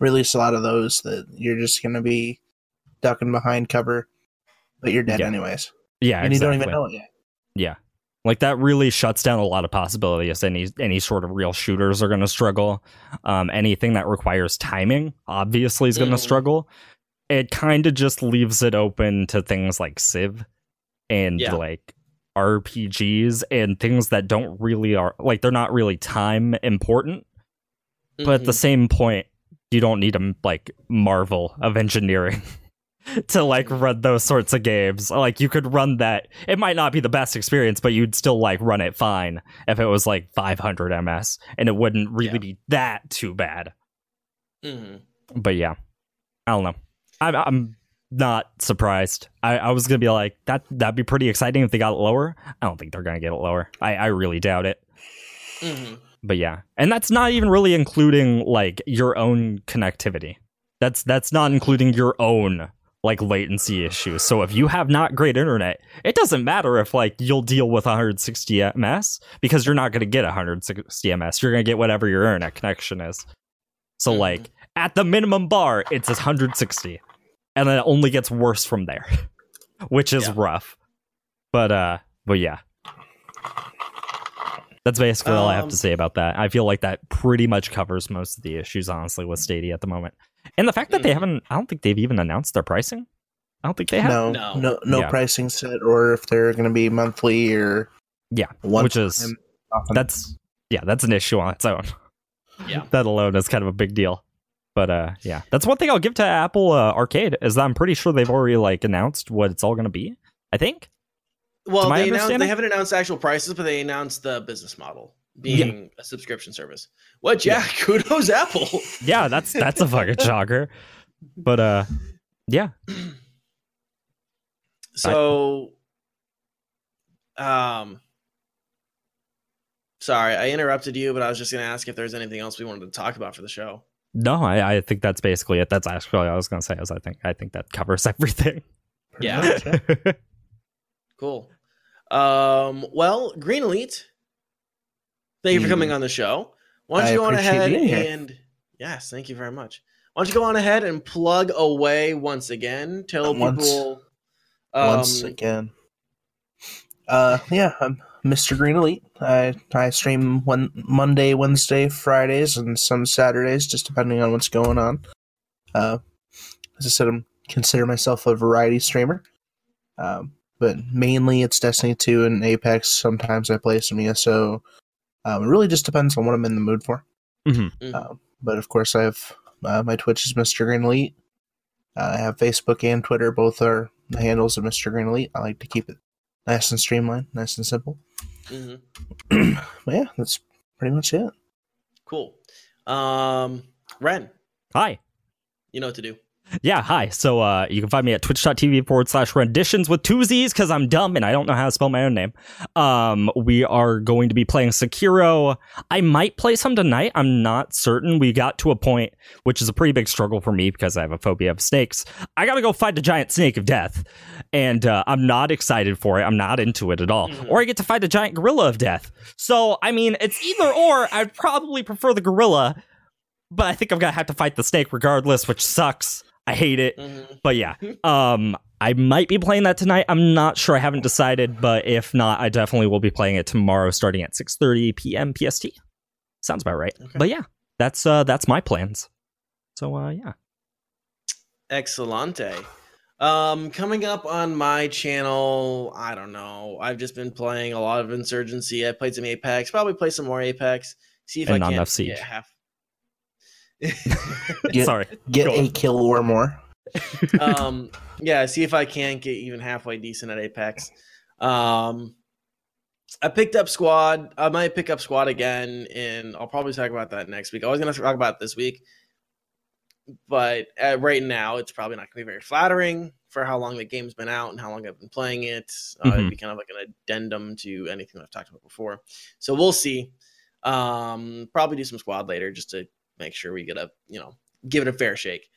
release a lot of those, that you're just going to be ducking behind cover, but you're dead Yeah. anyways, yeah, and you don't even know it yet. Yeah. Like that really shuts down a lot of possibilities. Any any sort of real shooters are going to struggle. Um, anything that requires timing obviously is going to Mhm. struggle. It kind of just leaves it open to things like Civ and Yeah. like RPGs and things that don't really are like they're not really time important. But at the Mhm. same point, you don't need a like marvel of engineering to like run those sorts of games. Like you could run that. It might not be the best experience, but you'd still like run it fine if it was like 500 ms, and it wouldn't really Yeah. be that too bad. Mhm. But yeah, I don't know. I'm I'm not surprised. I, I was gonna be like that. That'd be pretty exciting if they got it lower. I don't think they're gonna get it lower. I, I really doubt it. hmm But yeah, and that's not even really including like your own connectivity. That's that's not including your own like latency issues. So if you have not great internet, it doesn't matter if like you'll deal with 160 ms because you're not going to get 160 ms. You're going to get whatever your internet connection is. So Mhm. like at the minimum bar, it's 160, and then it only gets worse from there, which is Yeah. rough. But uh, but yeah. That's basically all I have Um, to say about that. I feel like that pretty much covers most of the issues, honestly, with Stadia at the moment. And the fact that they Mhm. haven't, I don't think they've even announced their pricing. I don't think they have. No, No. no, no, Yeah. pricing set, or if they're going to be monthly or Yeah, one which is that's yeah, that's an issue on its own. Yeah. that alone is kind of a big deal. But uh, yeah, that's one thing I'll give to Apple uh, Arcade is that I'm pretty sure they've already like announced what it's all going to be. I think. Well, my they announced, understanding? they haven't announced actual prices, but they announced the business model being a subscription service. What? Yeah, kudos Apple. Yeah, that's that's a fucking shocker. But uh, yeah, So, um, sorry, I interrupted you, but I was just going to ask if there's anything else we wanted to talk about for the show. no, I, I think that's basically it. That's actually what I was going to say. Is I think I think that covers everything. Yeah. yeah. Cool. Um, well, Green Elite, thank you for coming on the show. Why don't I you go on ahead and yes, thank you very much. Why don't you go on ahead and plug away once again? Tell Once- people um, Once again. Uh, yeah, I'm Mr. Green Elite. I I stream one Monday, Wednesday, Fridays, and some Saturdays, just depending on what's going on. Uh, as I said, I'm consider myself a variety streamer. Um, but mainly it's Destiny 2 and Apex. Sometimes I play some ESO. Um, it really just depends on what I'm in the mood for. Mhm. Mhm. Um, but of course, I have uh, my Twitch is Mr. Green Elite. Uh, I have Facebook and Twitter. Both are the handles of Mr. Green Elite. I like to keep it nice and streamlined, nice and simple. Mhm. But yeah, that's pretty much it. Cool. Um, Ren, Hi. you know what to do. Yeah, hi. So uh, you can find me at twitch.tv forward slash renditions with two Z's because I'm dumb and I don't know how to spell my own name. Um, we are going to be playing Sekiro. I might play some tonight. I'm not certain. We got to a point, which is a pretty big struggle for me because I have a phobia of snakes. I got to go fight a giant snake of death. And uh, I'm not excited for it. I'm not into it at all. Mhm. Or I get to fight a giant gorilla of death. So, I mean, it's either or. I'd probably prefer the gorilla, but I think I'm going to have to fight the snake regardless, which sucks. I hate it. Mhm. But yeah, um, I might be playing that tonight. I'm not sure. I haven't decided, but if not, I definitely will be playing it tomorrow, starting at 6:30 p.m. PST. Sounds about right. Okay. But yeah, that's uh, that's my plans. So uh, yeah, Excellente. Um, coming up on my channel, I don't know. I've just been playing a lot of Insurgency. I played some Apex. Probably play some more Apex. See if And I not can enough get half. Get- sorry. Get Go a on. kill or more. um, yeah, see if I can't get even halfway decent at Apex. Um, I picked up Squad. I might pick up Squad again, and I'll probably talk about that next week. I was going to talk about it this week, but uh, right now it's probably not going to be very flattering for how long the game's been out and how long I've been playing it. Uh, It'd Mhm. be kind of like an addendum to anything I've talked about before. So we'll see. Um, probably do some Squad later just to make sure we get a you know give it a fair shake.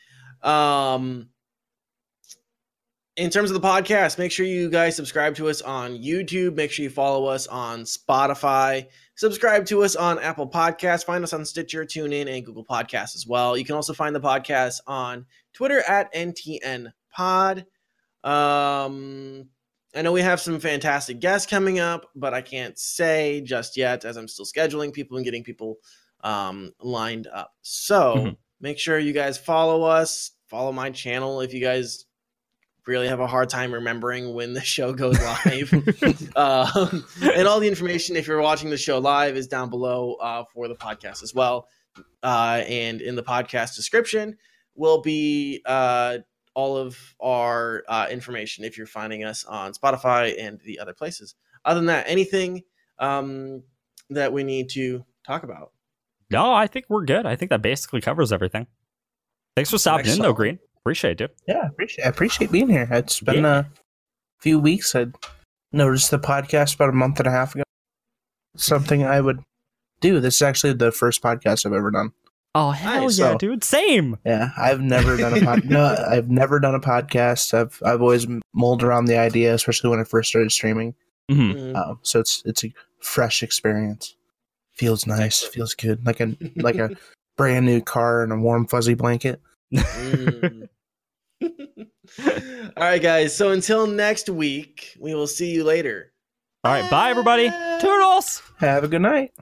Um, in terms of the podcast, make sure you guys subscribe to us on YouTube. Make sure you follow us on Spotify. Subscribe to us on Apple Podcasts. Find us on Stitcher, TuneIn, and Google Podcasts as well. You can also find the podcast on Twitter at NTN Pod. Um, I know we have some fantastic guests coming up, but I can't say just yet as I'm still scheduling people and getting people um, lined up. So Mhm. make sure you guys follow us, follow my channel if you guys really have a hard time remembering when the show goes live. um, and all the information, if you're watching the show live, is down below uh, for the podcast as well. Uh, and in the podcast description will be uh, all of our uh, information if you're finding us on Spotify and the other places. Other than that, anything um, that we need to talk about? No, I think we're good. I think that basically covers everything. Thanks for stopping in, though, Green. Appreciate it. dude. Yeah, appreciate, I appreciate being here. It's been Yeah. a few weeks. I noticed the podcast about a month and a half ago. Something I would do. This is actually the first podcast I've ever done. Oh hell Nice. yeah, So- dude. Same. Yeah, I've never done a pod. no, I've never done a podcast. I've I've always mulled around the idea, especially when I first started streaming. Mhm. Mm. Um, so it's it's a fresh experience. Feels nice. Feels good. Like a like a brand new car and a warm fuzzy blanket. Mm. All right, guys. So until next week, we will see you later. All right, bye everybody. Turtles. Have a good night.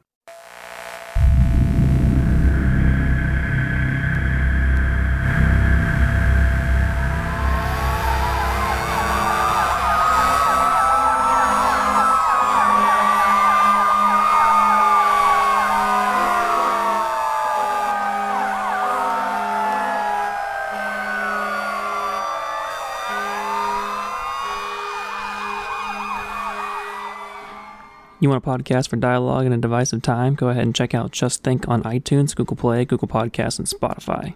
You want a podcast for dialogue in a divisive time? Go ahead and check out Just Think on iTunes, Google Play, Google Podcasts, and Spotify.